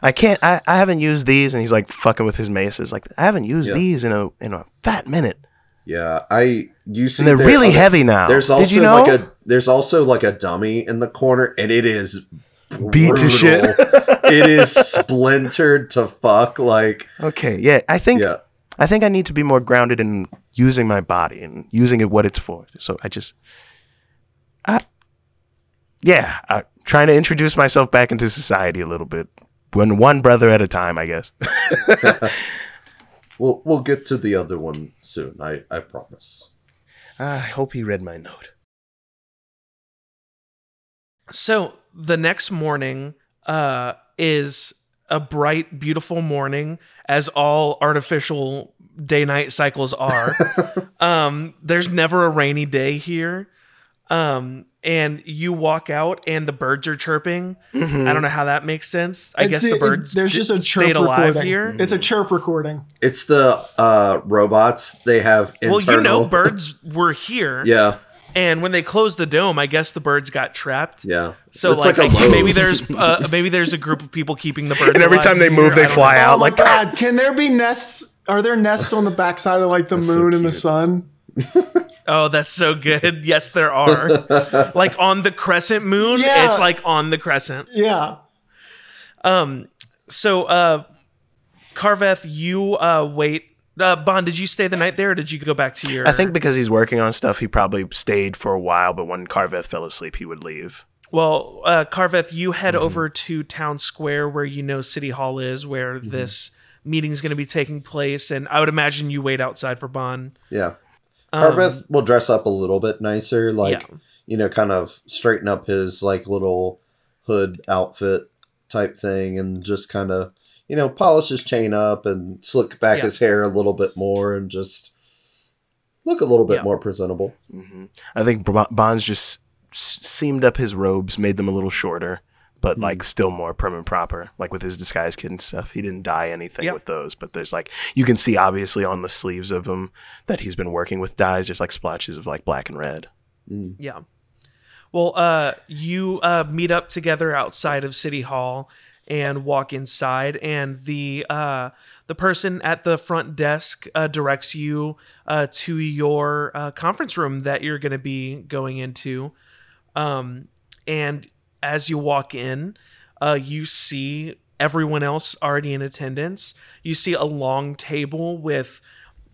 I can't. I, I haven't used these, and he's like fucking with his maces. Like I haven't used Yeah. these in a in a fat minute, Yeah, I you see and they're there- really heavy now. There's also you know? like a there's also like a dummy in the corner, and it is Beat to shit. brutal. it is splintered to fuck. Like okay. Yeah. I think. yeah, I think I need to be more grounded in using my body and using it what it's for. So I just, I, yeah, I, trying to introduce myself back into society a little bit, one one brother at a time, I guess. we'll we'll get to the other one soon. I I promise. I hope he read my note. So the next morning uh, is a bright, beautiful morning, as all artificial day night cycles are. um, there's never a rainy day here. Um, and you walk out and the birds are chirping. I don't know how that makes sense. I It's guess the- the, it- birds there's just a chirp stayed alive recording. here. It's a chirp recording. It's the uh robots. They have internal. Well, you know, birds were here, Yeah, and when they closed the dome, I guess the birds got trapped. yeah. So It's like, a I- maybe there's uh, maybe there's a group of people keeping the birds. And every alive time they here. move, they fly know. out oh my like. god, can there be nests? Are there nests on the backside of like the That's so moon and the sun? Oh, that's so good. Yes, there are. like on the crescent moon, Yeah. it's like on the crescent. Yeah. Um so uh Carveth, you uh wait. Uh Bon, did you stay the night there or did you go back to your I think because he's working on stuff, he probably stayed for a while. But when Carveth fell asleep, he would leave. Well, uh Carveth, you head Mm-hmm. over to Town Square where you know City Hall is, where Mm-hmm. this meeting is going to be taking place, and I would imagine you wait outside for Bon. Yeah. Um, Carveth will dress up a little bit nicer, like Yeah. you know, kind of straighten up his like little hood outfit type thing, and just kind of you know polish his chain up and slick back Yeah. his hair a little bit more, and just look a little bit Yeah. more presentable. I think Bon's just seamed up his robes, made them a little shorter, but like still more prim and proper, like with his disguise kit and stuff. He didn't dye anything Yep. with those, but there's like you can see obviously on the sleeves of them that he's been working with dyes. There's like splotches of like black and red. Yeah. Well, uh, you uh, meet up together outside of City Hall and walk inside, and the uh, the person at the front desk uh, directs you uh, to your uh, conference room that you're going to be going into. Um, and as you walk in, uh, you see everyone else already in attendance. You see a long table with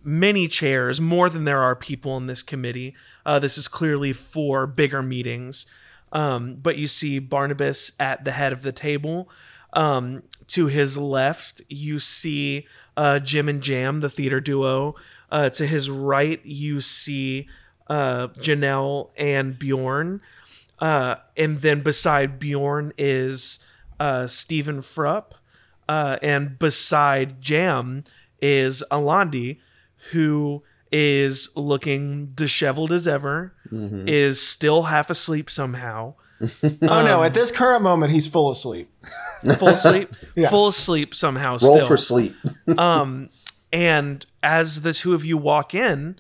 many chairs, more than there are people in this committee. Uh, this is clearly for bigger meetings. Um, but you see Barnabas at the head of the table. Um, to his left, you see uh, Jim and Jam, the theater duo. Uh, to his right, you see uh, Janelle and Bjorn. Uh, and then beside Bjorn is uh, Stephen Frupp. Uh, and beside Jam is Alandi, who is looking disheveled as ever, is still half asleep somehow. Oh no! At this current moment, he's full asleep. full asleep, Yes. full asleep somehow. Roll still. for sleep. Um, and as the two of you walk in,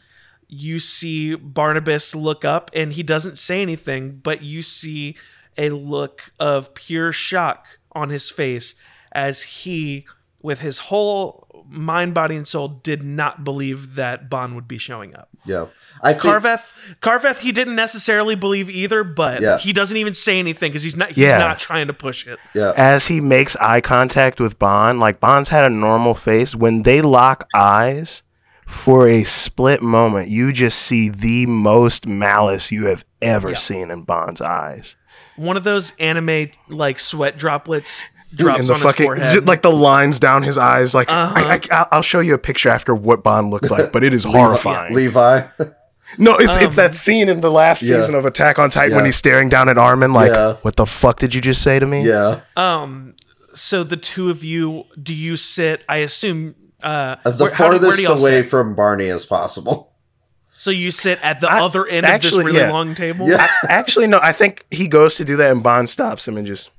you see Barnabas look up and he doesn't say anything, but you see a look of pure shock on his face as he, with his whole mind, body, and soul, did not believe that Bon would be showing up. Yeah. I think Carveth, Carveth, he didn't necessarily believe either, but Yeah. he doesn't even say anything because he's not he's Yeah. not trying to push it. yeah. As he makes eye contact with Bon, like Bon's had a normal face. When they lock eyes for a split moment, you just see the most malice you have ever seen in Bon's eyes. One of those anime like sweat droplets drops and the on fucking his forehead. like the lines down his eyes. Like Uh-huh. I, I, I'll show you a picture after what Bon looked like, but it is horrifying. Levi. No, it's it's that scene in the last Yeah. season of Attack on Titan when he's staring down at Armin like, Yeah. "What the fuck did you just say to me?" yeah. um, so the two of you, do you sit? I assume uh, Uh, the where- how do- farthest do away sit? from Barney as possible. So you sit at the I- other end of actually, this really yeah. long table. Yeah. Actually, no. I think he goes to do that, and Bon stops him and just.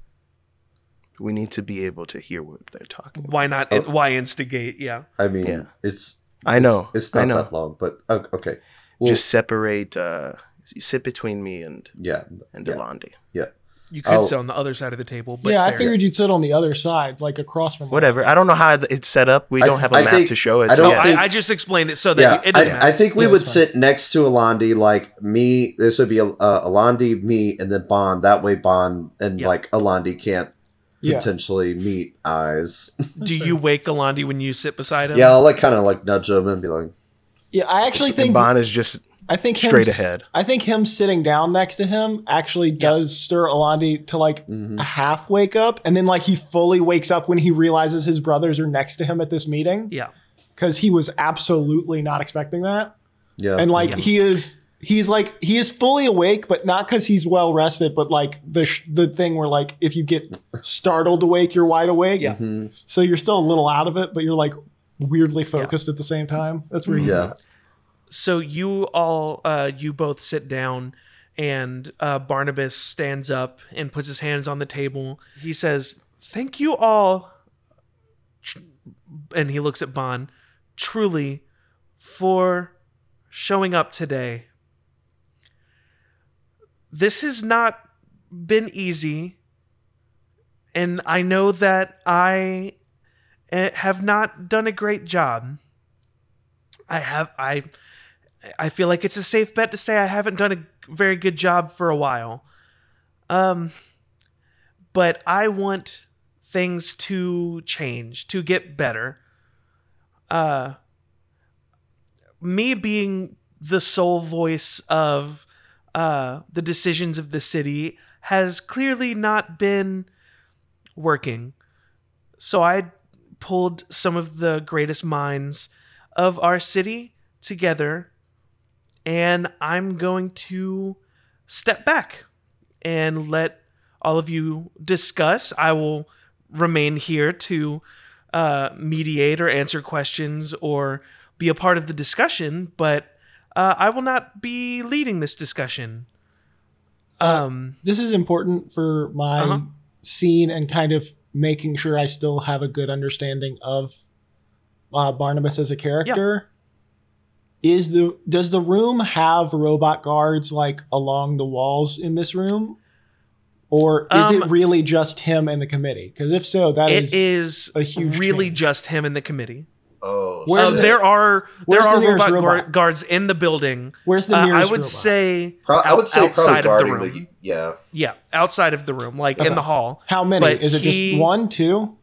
We need to be able to hear what they're talking. about. Why not? Oh. Why instigate? Yeah. I mean, Yeah. it's. I know, It's, it's not know. that long, but uh, okay. Well, just separate. uh Sit between me and yeah. and yeah. Delandi. Yeah. You could Oh. sit on the other side of the table. But yeah, I figured you'd sit on the other side, like across from. Whatever. I don't know how it's set up. We I don't th- have a I map think- to show it. I don't yeah. think- I, I just explained it so that Yeah, it doesn't I, matter. I think we Yeah, would sit next to Alandi, like me. This would be uh, Alandi, me, and then Bon. That way, Bon and Yeah. like Alandi can't Yeah. potentially meet eyes. do you wake Galandi when you sit beside him? yeah, I'll like kind of like nudge him and be like, Yeah, I actually think Bon is just I think him, straight s- ahead. I think him sitting down next to him actually does stir Alandi to like Mm-hmm. a half wake up, and then like he fully wakes up when he realizes his brothers are next to him at this meeting Yeah. because he was absolutely not expecting that, yeah, and like he is. He's like he is fully awake, but not because he's well rested, but like the sh- the thing where like if you get startled awake, you're wide awake. Yeah. Mm-hmm. So you're still a little out of it, but you're like weirdly focused at the same time. That's where he's yeah, at. so you all uh you both sit down and uh barnabas stands up and puts his hands on the table he says thank you all and he looks at Bon, truly for showing up today this has not been easy and i know that i eh, have not done a great job i have i I feel like it's a safe bet to say I haven't done a very good job for a while. Um, but I want things to change, to get better. Uh, me being the sole voice of uh, the decisions of the city has clearly not been working. So I pulled some of the greatest minds of our city together and I'm going to step back and let all of you discuss. I will remain here to uh, mediate or answer questions or be a part of the discussion, but uh, I will not be leading this discussion. Um, this is important for my Uh-huh. scene and kind of making sure I still have a good understanding of uh, Barnabas as a character. Is the does the room have robot guards like along the walls in this room, or is it Um, really just him and the committee? Because if so, that it is, is a huge really change. just him and the committee. Oh, Uh, the- there are there where's the are nearest robot, robot? guards in the building. where's the Uh, nearest I would robot? say Pro- I would say probably outside of the room. the, yeah. Yeah, outside of the room, like in the hall. How many? But Is it he- just one, two?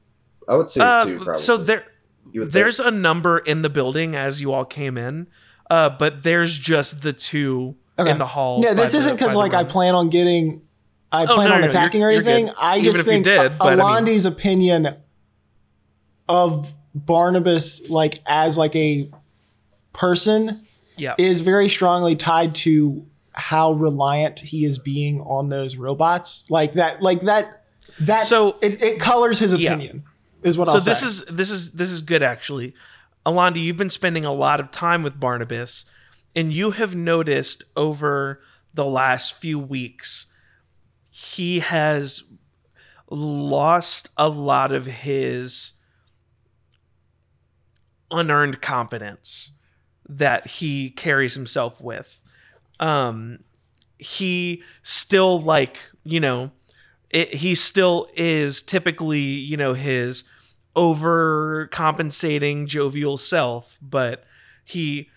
I would say Uh, two. Probably. so there, You would think. there's a number in the building as you all came in, uh, but there's just the two Okay. in the hall. Yeah, this isn't because the like I plan on getting I Oh, plan no, on no, no, attacking you're- or you're anything. good. I Even just if you think did, but I mean- Alandi's opinion of Barnabas, like as like a person, Yeah. is very strongly tied to how reliant he is being on those robots. Like that, like that, that. So- it, it colors his Yeah. opinion. Is what so I'll say. So this say. is this is this is good actually. Alandi, you've been spending a lot of time with Barnabas, and you have noticed over the last few weeks he has lost a lot of his unearned confidence that he carries himself with. Um, he still like you know it, he still is typically you know his overcompensating jovial self but he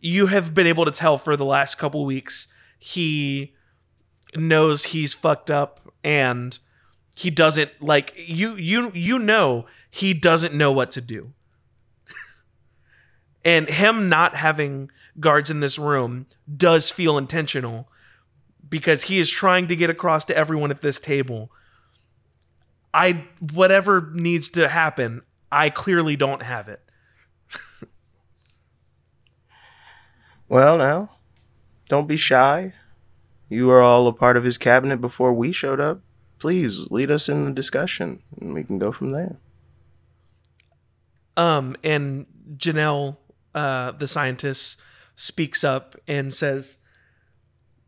you have been able to tell for the last couple weeks he knows he's fucked up and he doesn't like you you you know he doesn't know what to do and him not having guards in this room does feel intentional because he is trying to get across to everyone at this table i whatever needs to happen i clearly don't have it Well, now, don't be shy. You were all a part of his cabinet before we showed up. Please lead us in the discussion, and we can go from there. um and janelle uh the scientist speaks up and says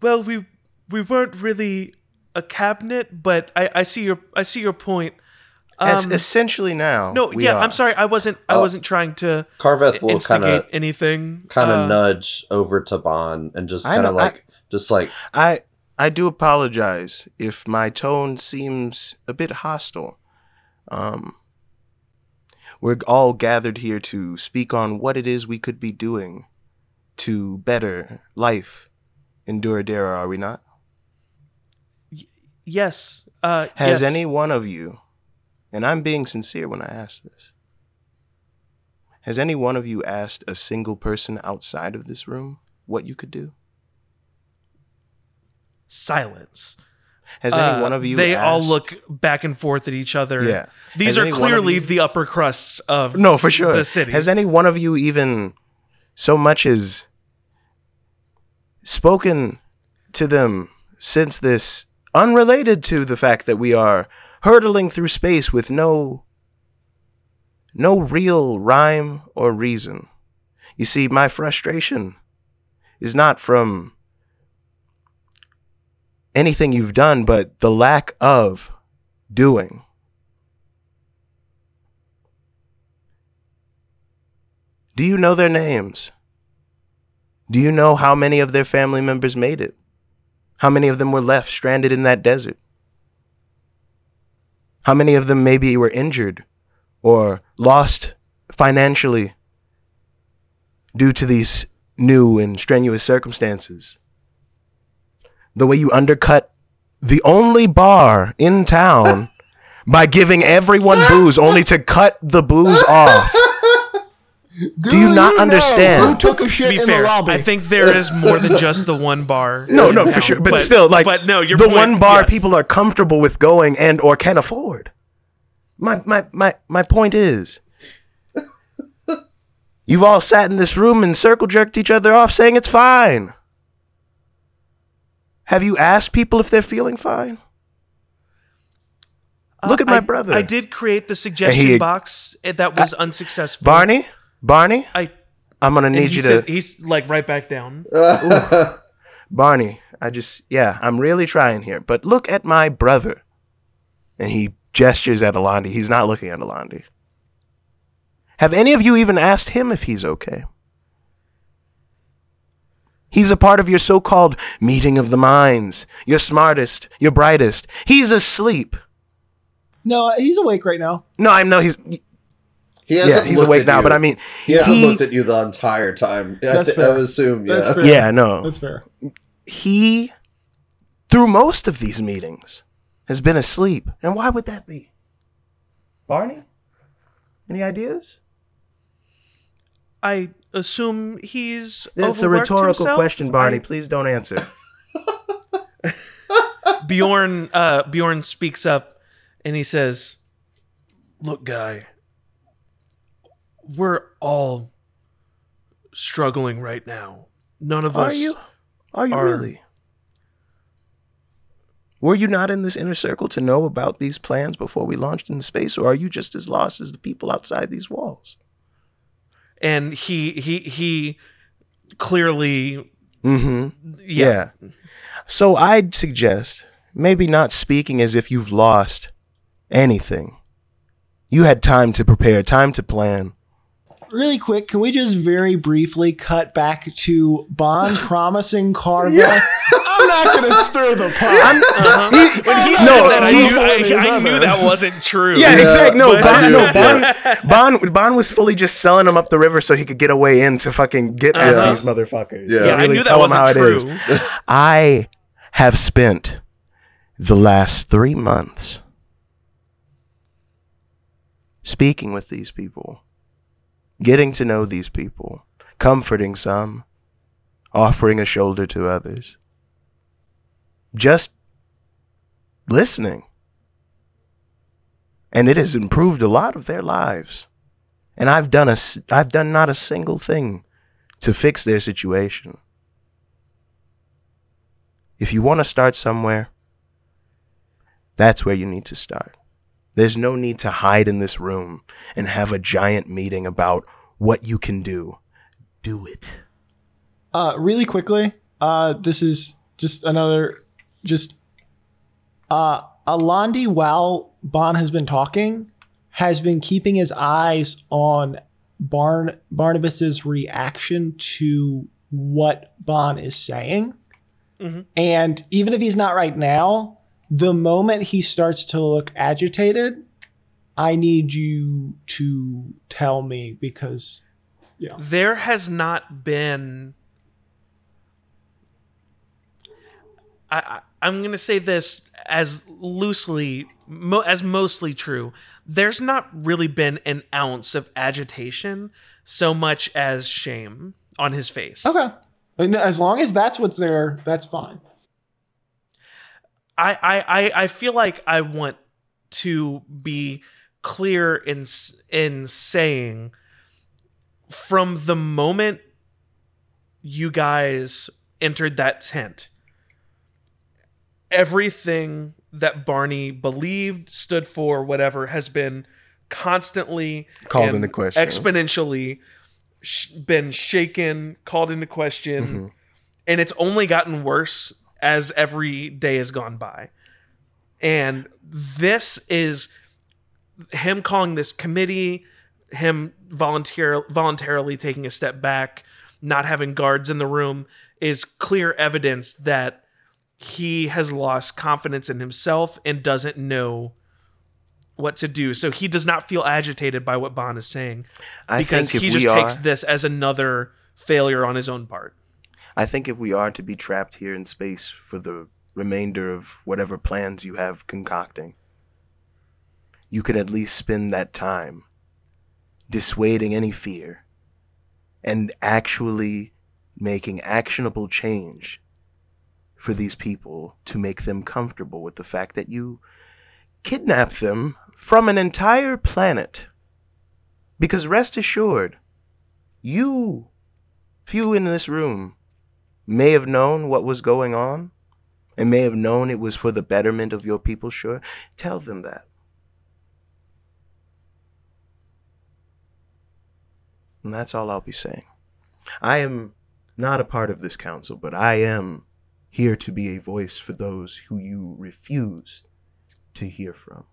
well we we weren't really a cabinet but i i see your i see your point As um, essentially now. no we yeah are. i'm sorry i wasn't i Uh, wasn't trying to Carveth will kind of anything kind of Uh, nudge over to Bon and just kind of know, I- like just like I I do apologize if my tone seems a bit hostile. Um, we're all gathered here to speak on what it is we could be doing to better life in Duradera, are we not? yes uh Has yes. any one of you, and I'm being sincere when I ask this, has any one of you asked a single person outside of this room what you could do? silence Has any Uh, one of you they all look back and forth at each other Yeah. these Has are any clearly you- the upper crusts of No, for sure. the city Has any one of you even so much as spoken to them since this, unrelated to the fact that we are hurtling through space with no no real rhyme or reason? You see, my frustration is not from anything you've done, but the lack of doing. Do you know their names? Do you know how many of their family members made it? How many of them were left stranded in that desert? How many of them maybe were injured or lost financially due to these new and strenuous circumstances? The way you undercut the only bar in town by giving everyone booze only to cut the booze off. Do you not know understand? Who took a to shit be in fair, the lobby? I think there is more than just the one bar. No, in no, for town, sure. But, still, like, but no, your the point- one bar yes. people are comfortable with going and or can afford. My my my my point is, you've all sat in this room and circle jerked each other off, saying it's fine. Have you asked people if they're feeling fine? Look at my Uh, I- brother, I did create the suggestion he- box eh, that was unsuccessful. Barney. Barney, I I'm gonna need he you said, to he's like right back down. Barney, I just, yeah, I'm really trying here. But look at my brother. And he gestures at Alandi. He's not looking at Alandi. Have any of you even asked him if he's okay? He's a part of your so called meeting of the minds, your smartest, your brightest. He's asleep. no, he's awake right now. No, I know he's, he hasn't yeah, he's awake at now, you. but I mean, he hasn't he- looked at you the entire time. I, That's th- I would assume, yeah. That's fair. yeah, no. That's fair. he, through most of these meetings, has been asleep. And why would that be? Barney? Any ideas? I assume he's It's a rhetorical himself? question, Barney. I- Please don't answer. Bjorn uh, Bjorn speaks up and he says, "Look, guy, we're all struggling right now. None of us Are us you? Are you are- really? Were you not in this inner circle to know about these plans before we launched into space, or are you just as lost as the people outside these walls? And he he he clearly Mm-hmm. yeah. Yeah. So I'd suggest maybe not speaking as if you've lost anything. You had time to prepare, time to plan. Really quick, can we just very briefly cut back to Bon promising Carva? I'm not gonna stir the pot. When he No, said that, I knew I, I knew that wasn't true. Yeah, Yeah, exactly. No, but- Bon, no, Yeah. Bon, Bon, Bon was fully just selling him up the river so he could get away in to fucking get at Uh-huh. these motherfuckers. Yeah. Yeah, I Really knew that tell 'em how wasn't it is. true. I have spent the last three months speaking with these people, getting to know these people, comforting some, offering a shoulder to others, just listening. And it has improved a lot of their lives. And I've done a, I've done not a single thing to fix their situation. If you want to start somewhere, that's where you need to start. There's no need to hide in this room and have a giant meeting about what you can do. Do it. Uh, really quickly, uh, this is just another, just, uh, Alandi, while Bon has been talking, has been keeping his eyes on Barn Barnabas's reaction to what Bon is saying. And even if he's not right now, the moment he starts to look agitated, I need you to tell me because there has not been I, I i'm going to say this as loosely mo- as mostly true there's not really been an ounce of agitation so much as shame on his face Okay. As long as that's what's there, that's fine. I, I, I, I feel like I want to be clear in in saying from the moment you guys entered that tent, everything that Barney believed, stood for, whatever, has been constantly Called into question. exponentially sh- been shaken, called into question, Mm-hmm. and it's only gotten worse as every day has gone by. And this is him calling this committee, him volunteer voluntarily taking a step back, not having guards in the room is clear evidence that he has lost confidence in himself and doesn't know what to do. So he does not feel agitated by what Bon is saying I because think he just we takes this as another failure on his own part. I think if we are to be trapped here in space for the remainder of whatever plans you have concocting, you can at least spend that time dissuading any fear and actually making actionable change for these people to make them comfortable with the fact that you kidnap them from an entire planet. Because rest assured, you, few in this room, may have known what was going on and may have known it was for the betterment of your people, sure. Tell them that. And that's all I'll be saying. I am not a part of this council, but I am here to be a voice for those who you refuse to hear from.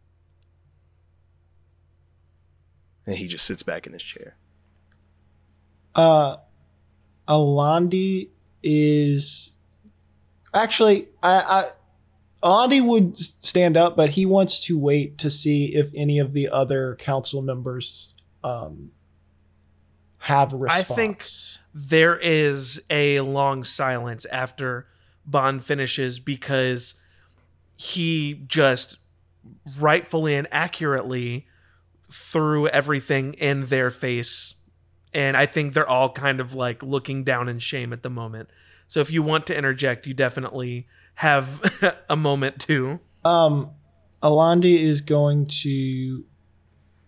And he just sits back in his chair. Uh, Alandi is actually I, I Alandi would stand up, but he wants to wait to see if any of the other council members um have a response. I think there is a long silence after Bon finishes because he just rightfully and accurately threw everything in their face. And I think they're all kind of like looking down in shame at the moment. So if you want to interject, you definitely have a moment too. Um, Alandi is going to.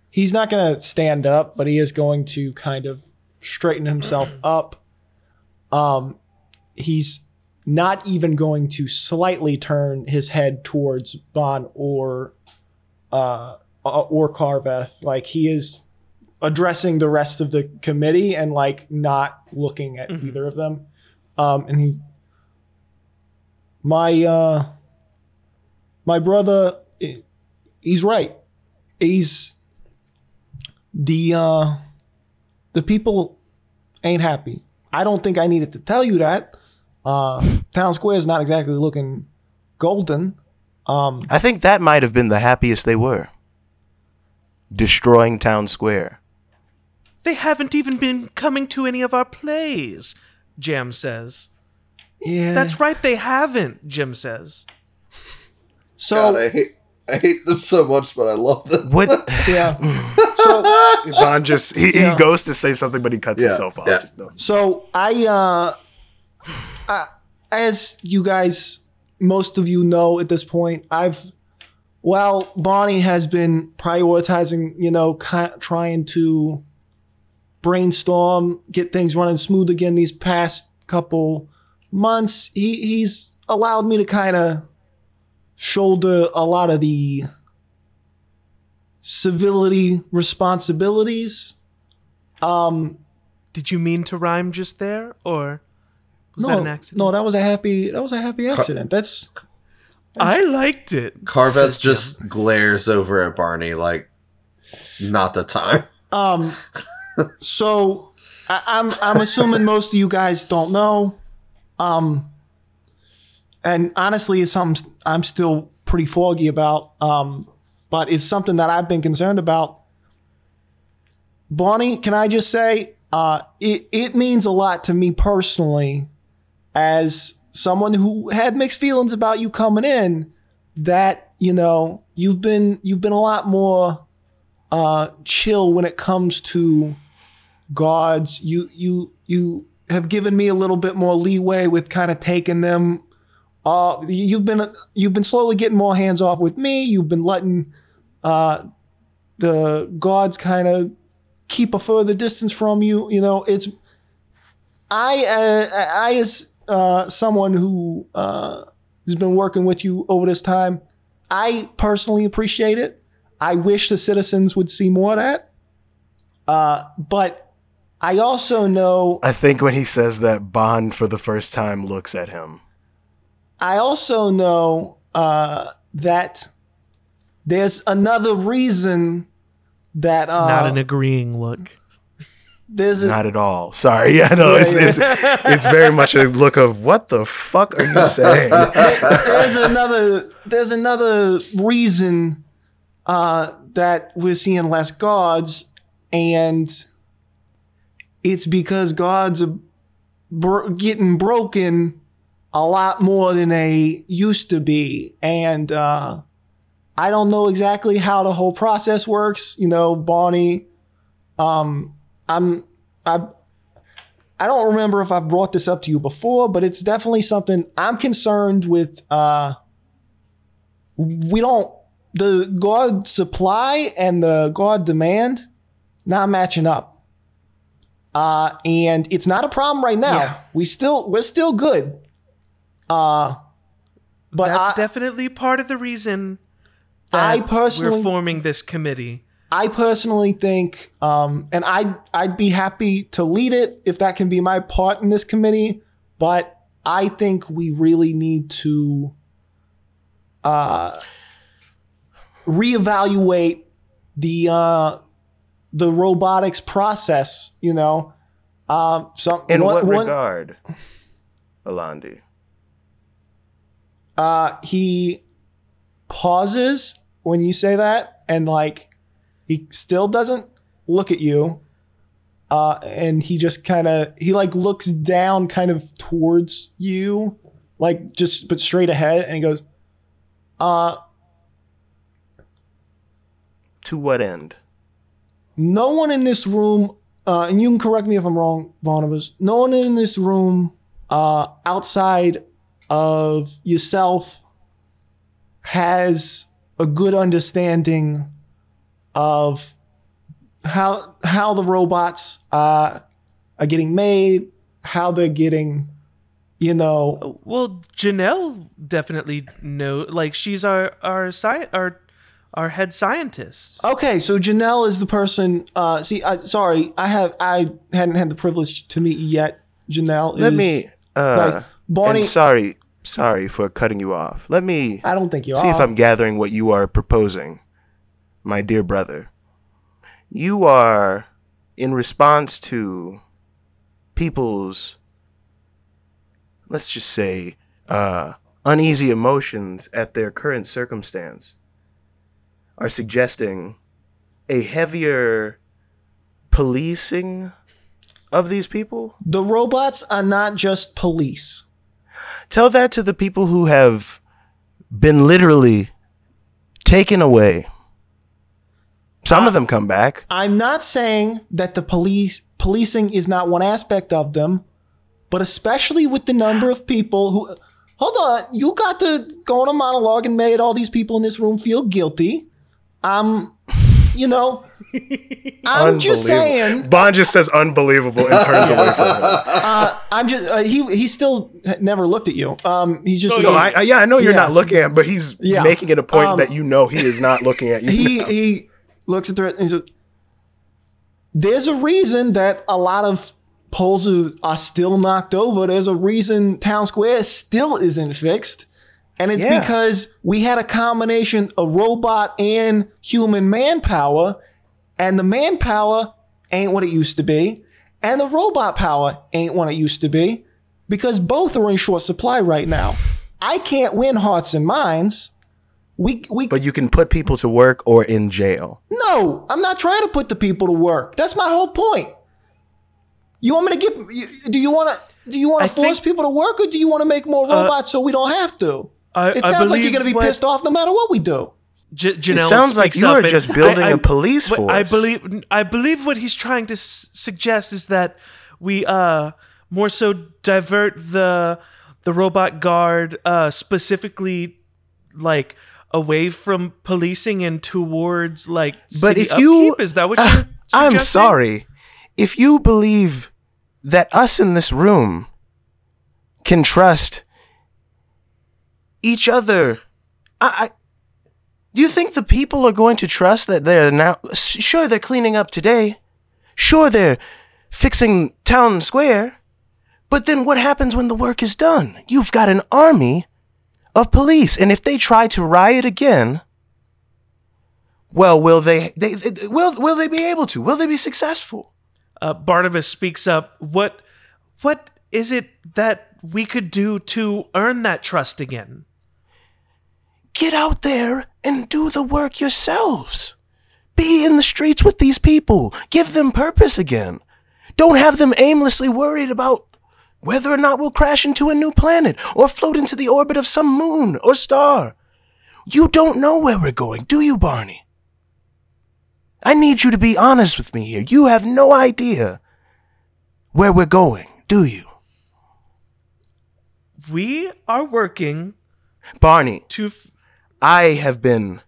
He's not going to stand up, but he is going to kind of straighten himself up. Um, he's not even going to slightly turn his head towards Bon or uh or Carveth. Like he is addressing the rest of the committee and like not looking at either of them. Um, and he, my uh, my brother, he's right. He's the uh, the people ain't happy. I don't think I needed to tell you that. Uh, Town Square is not exactly looking golden. Um, I think that might have been the happiest they were. Destroying town square. They haven't even been coming to any of our plays, Jam says. yeah, That's right, they haven't, Jim says. so. God, I hate I hate them so much, but I love them. What? yeah. So Bon just he, Yeah. he goes to say something, but he cuts Yeah, himself off. yeah. No. So I, uh, I, as you guys, most of you know at this point, I've, well, Bonnie has been prioritizing, you know, ki- trying to brainstorm, get things running smooth again these past couple months. He he's allowed me to kind of shoulder a lot of the civility responsibilities. Um, Did you mean to rhyme just there, or was no, that an accident? no, that was a happy. That was a happy accident. That's I liked it. Carveth just glares over at Barney like, not the time. um. So I, I'm I'm assuming most of you guys don't know. Um. And honestly, it's something I'm still pretty foggy about. Um, but it's something that I've been concerned about. Bonnie, can I just say, uh, it it means a lot to me personally, as someone who had mixed feelings about you coming in. That you know you've been you've been a lot more uh, chill when it comes to gods. You you you have given me a little bit more leeway with kind of taking them. Uh, you've been you've been slowly getting more hands off with me. You've been letting uh, the gods kind of keep a further distance from you. You know, it's I uh, I as uh, someone who uh, has been working with you over this time. I personally appreciate it. I wish the citizens would see more of that. Uh, but I also know I think when he says that, Bon for the first time looks at him. I also know uh, that there's another reason that It's uh, not an agreeing look. there's a, Not at all. Sorry. Yeah, no, it's, it's it's very much a look of what the fuck are you saying? there's another there's another reason uh, that we're seeing less gods, and it's because gods bro- getting broken a lot more than they used to be, and uh, I don't know exactly how the whole process works. You know, Bonnie, um, I'm I've I don't remember if I've brought this up to you before, but it's definitely something I'm concerned with. Uh, we don't the God supply and the God demand not matching up. Uh, and it's not a problem right now. Yeah. We still we're still good. Uh, but That's I, definitely part of the reason I personally we're forming this committee. I personally think, um, and I'd I'd be happy to lead it if that can be my part in this committee. But I think we really need to uh, reevaluate the uh, the robotics process. You know, um, some In one- what one- regard, Alandi? uh, he pauses when you say that and like he still doesn't look at you uh, and he just kind of he like looks down kind of towards you like just but straight ahead and he goes uh To what end? No one in this room uh, and you can correct me if i'm wrong Barnabas no one in this room uh, outside of yourself has a good understanding of how how the robots uh, are getting made, how they're getting, you know, Well, Janelle definitely know. Like she's our our sci- our our head scientist. Okay, so Janelle is the person. Uh, see, I, sorry, I have I hadn't had the privilege to meet you yet. Janelle, Let is, me. Uh, like, Barney- and sorry, sorry for cutting you off. Let me I don't think you see are. if I'm gathering what you are proposing, my dear brother. You are, in response to people's, let's just say, uh, uneasy emotions at their current circumstance, are suggesting a heavier policing of these people. the robots are not just police. Tell that to the people who have been literally taken away. Some of them come back. I'm not saying that the police policing is not one aspect of them, but especially with the number of people who hold on, you got to go on a monologue and made all these people in this room feel guilty. I'm you know I'm just saying Bon just says unbelievable and turns away from him. I'm just uh, he he still never looked at you. Um he's just No, I, I- yeah, I know you're not looking at, him, but he's Yeah. making it a point Um, that you know he is not looking at you. he now. he looks at the and he says, "There's a reason that a lot of poles are, are still knocked over. There's a reason town square still isn't fixed, and it's Yeah. because we had a combination of robot and human manpower, and the manpower ain't what it used to be, and the robot power ain't what it used to be, because both are in short supply right now. I can't win hearts and minds." We, we but you can put people to work or in jail. no, I'm not trying to put the people to work. That's my whole point. You want me to get? Do you want to? Do you want to force think- people to work, or do you want to make more uh, robots so we don't have to? I- it I sounds like you're going to be what- pissed off no matter what we do. J- Janelle sounds like you are and- just building a police what I believe I believe what he's trying to s- suggest is that we uh more so divert the the robot guard uh specifically like away from policing and towards like But city if you, upkeep? is that what Uh, you're I'm sorry, if you believe that us in this room can trust each other, I, I do you think the people are going to trust that they're now? Sure, they're cleaning up today. Sure, they're fixing town square. But then what happens when the work is done? You've got an army of police, and if they try to riot again, well, will they, they, they will will they be able to? Will they be successful? uh, Barnabas speaks up. What what is it that we could do to earn that trust again? Get out there and do the work yourselves. Be in the streets with these people. Give them purpose again. Don't have them aimlessly worried about whether or not we'll crash into a new planet or float into the orbit of some moon or star. You don't know where we're going, do you, Barney? I need you to be honest with me here. You have no idea where we're going, do you? We are working Barney, to f- I have been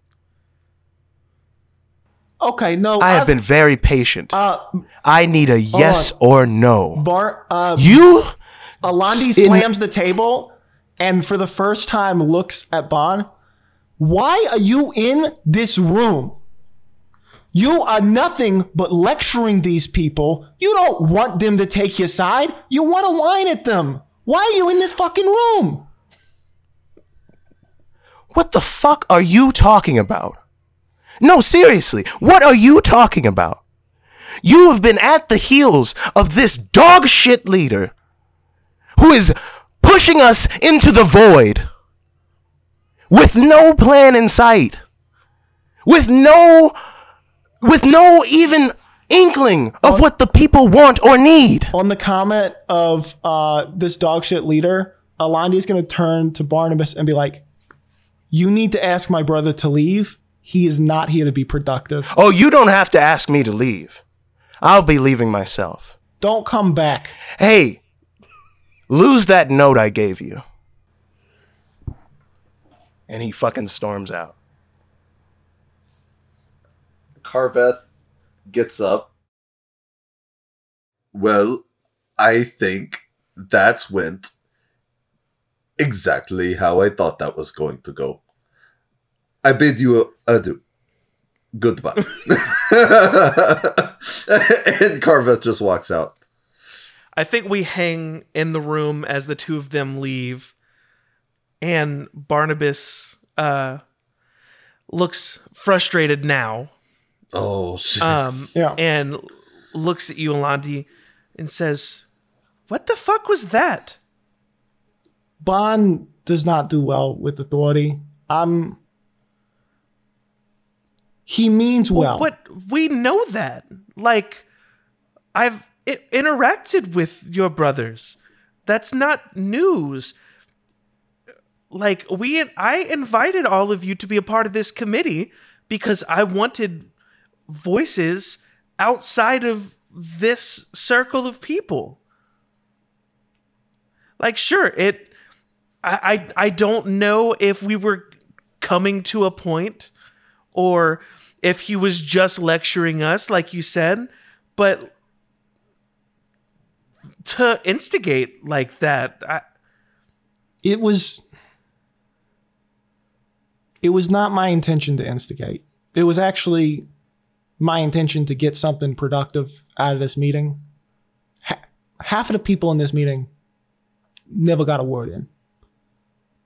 Okay, no, I have I've- been very patient. Uh, I need a yes or no. Bar, uh, You Alandi in- slams the table and for the first time looks at Bon. Why are you in this room? You are nothing but lecturing these people. You don't want them to take your side. You want to whine at them. Why are you in this fucking room? What the fuck are you talking about? No, seriously, what are you talking about? You have been at the heels of this dog shit leader who is pushing us into the void with no plan in sight, with no, with no even inkling of what the people want or need. On the comment of uh, this dog shit leader, Alandi is going to turn to Barnabas and be like, You need to ask my brother to leave. He is not here to be productive. Oh, you don't have to ask me to leave. I'll be leaving myself. Don't come back. Hey, lose that note I gave you. and he fucking storms out. Carveth gets up. Well, I think that's went exactly how I thought that was going to go. I bid you adieu. Goodbye. and Carveth just walks out. I think we hang in the room as the two of them leave, and Barnabas uh, looks frustrated now, Oh shit. um, Yeah. and looks at you, Alandi, and says, "What the fuck was that?" Bon does not do well with authority. I'm. He means well. But we know that. Like, I've interacted with your brothers. That's not news. Like we, I invited all of you to be a part of this committee because I wanted voices outside of this circle of people. Like, sure, it. I, I don't know if we were coming to a point or if he was just lecturing us, like you said, but to instigate like that, I, it was it was not my intention to instigate. It was actually my intention to get something productive out of this meeting. Ha- half of the people in this meeting never got a word in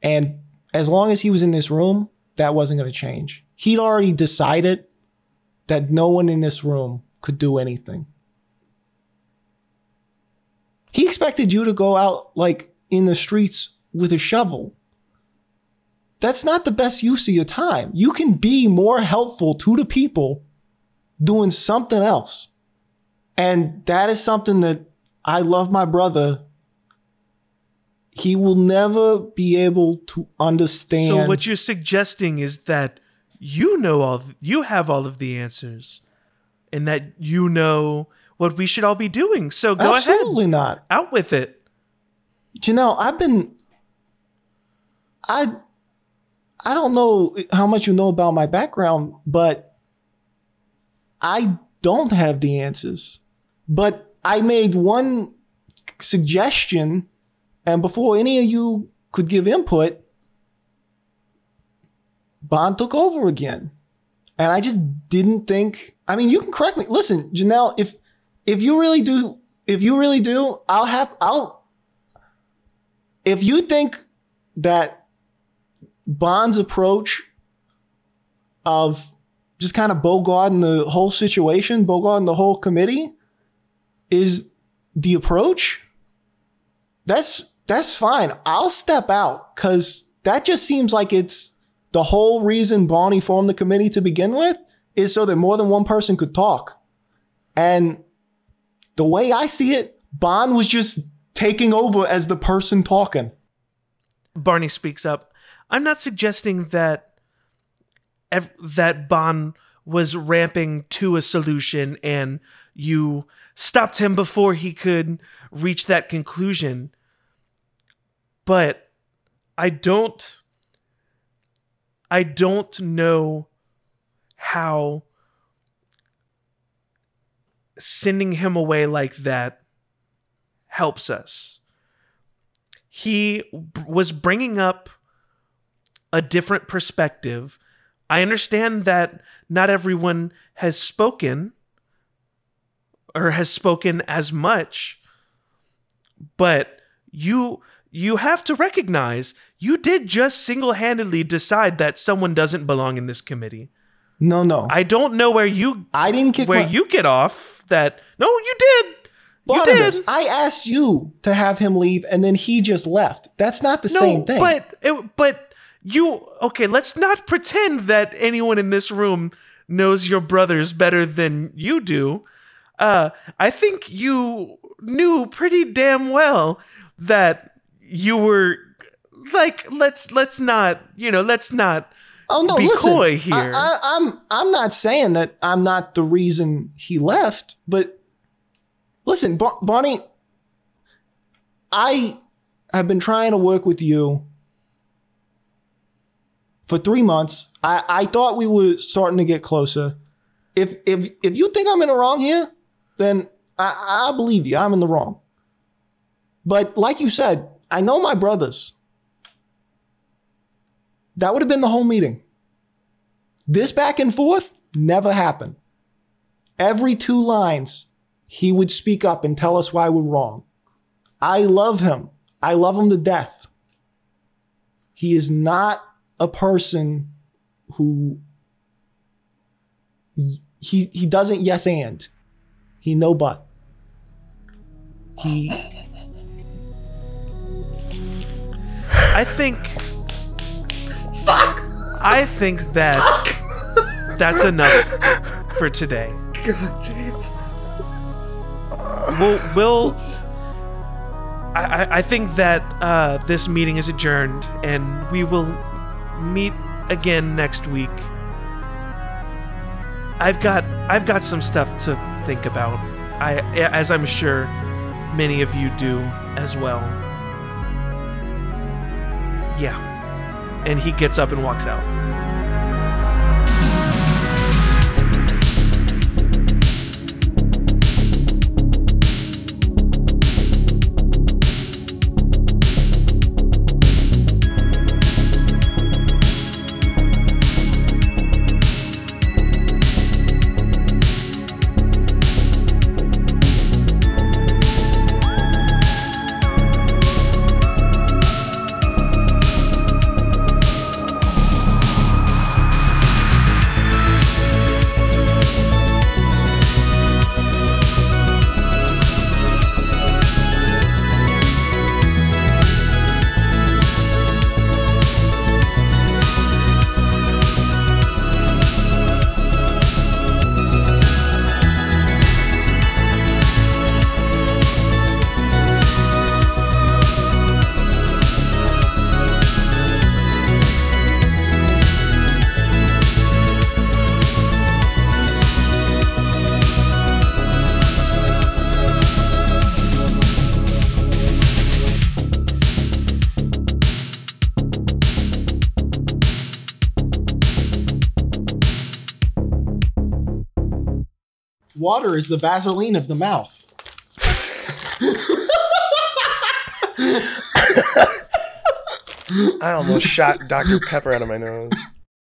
and as long as he was in this room that wasn't going to change he'd already decided that no one in this room could do anything he expected you to go out like in the streets with a shovel. That's not the best use of your time. You can be more helpful to the people doing something else. And that is something that I love my brother. He will never be able to understand. so what you're suggesting is that you know all, you have all of the answers, and that you know what we should all be doing. So go Absolutely ahead, not. out with it. Janelle, I've been I I don't know how much you know about my background, but I don't have the answers. But I made one suggestion and before any of you could give input, Bon took over again. And I just didn't think I mean you can correct me. Listen, Janelle, if if you really do if you really do, I'll have I'll if you think that Bon's approach of just kind of bogarting the whole situation, bogarting the whole committee is the approach, that's that's fine. I'll step out because that just seems like it's the whole reason Bonnie formed the committee to begin with is so that more than one person could talk. And the way I see it, Bon was just taking over as the person talking. Barney speaks up. I'm not suggesting that ev- that Bon was ramping to a solution and you stopped him before he could reach that conclusion. But I don't I don't know how sending him away like that helps us he b- was bringing up a different perspective. I understand that not everyone has spoken or has spoken as much, but you you have to recognize you did just single-handedly decide that someone doesn't belong in this committee. No, no. I, I don't know where you I didn't kick where my, you get off that. No, you did. You did. I asked you to have him leave and then he just left. That's not the no, same thing. But it, but you okay? Let's not pretend that anyone in this room knows your brothers better than you do. Uh, I think you knew pretty damn well that you were like let's let's not you know let's not oh no, be listen. coy here. I, I, I'm I'm not saying that I'm not the reason he left, but listen, Bar- Bonnie, I have been trying to work with you for three months. I, I thought we were starting to get closer. If if if you think I'm in the wrong here, then I, I believe you. I'm in the wrong. But like you said, I know my brothers. That would have been the whole meeting. This back and forth never happened. Every two lines, he would speak up and tell us why we're wrong. I love him. I love him to death. He is not a person who he he doesn't yes and. He no but. He I think. Fuck. I think that that's enough for today. God damn. We'll. we'll I, I- I think that uh, this meeting is adjourned, and we will meet again next week. I've got I've got some stuff to think about. I as I'm sure many of you do as well. Yeah. And he gets up and walks out. Water is the Vaseline of the mouth. I almost shot Dr. Pepper out of my nose.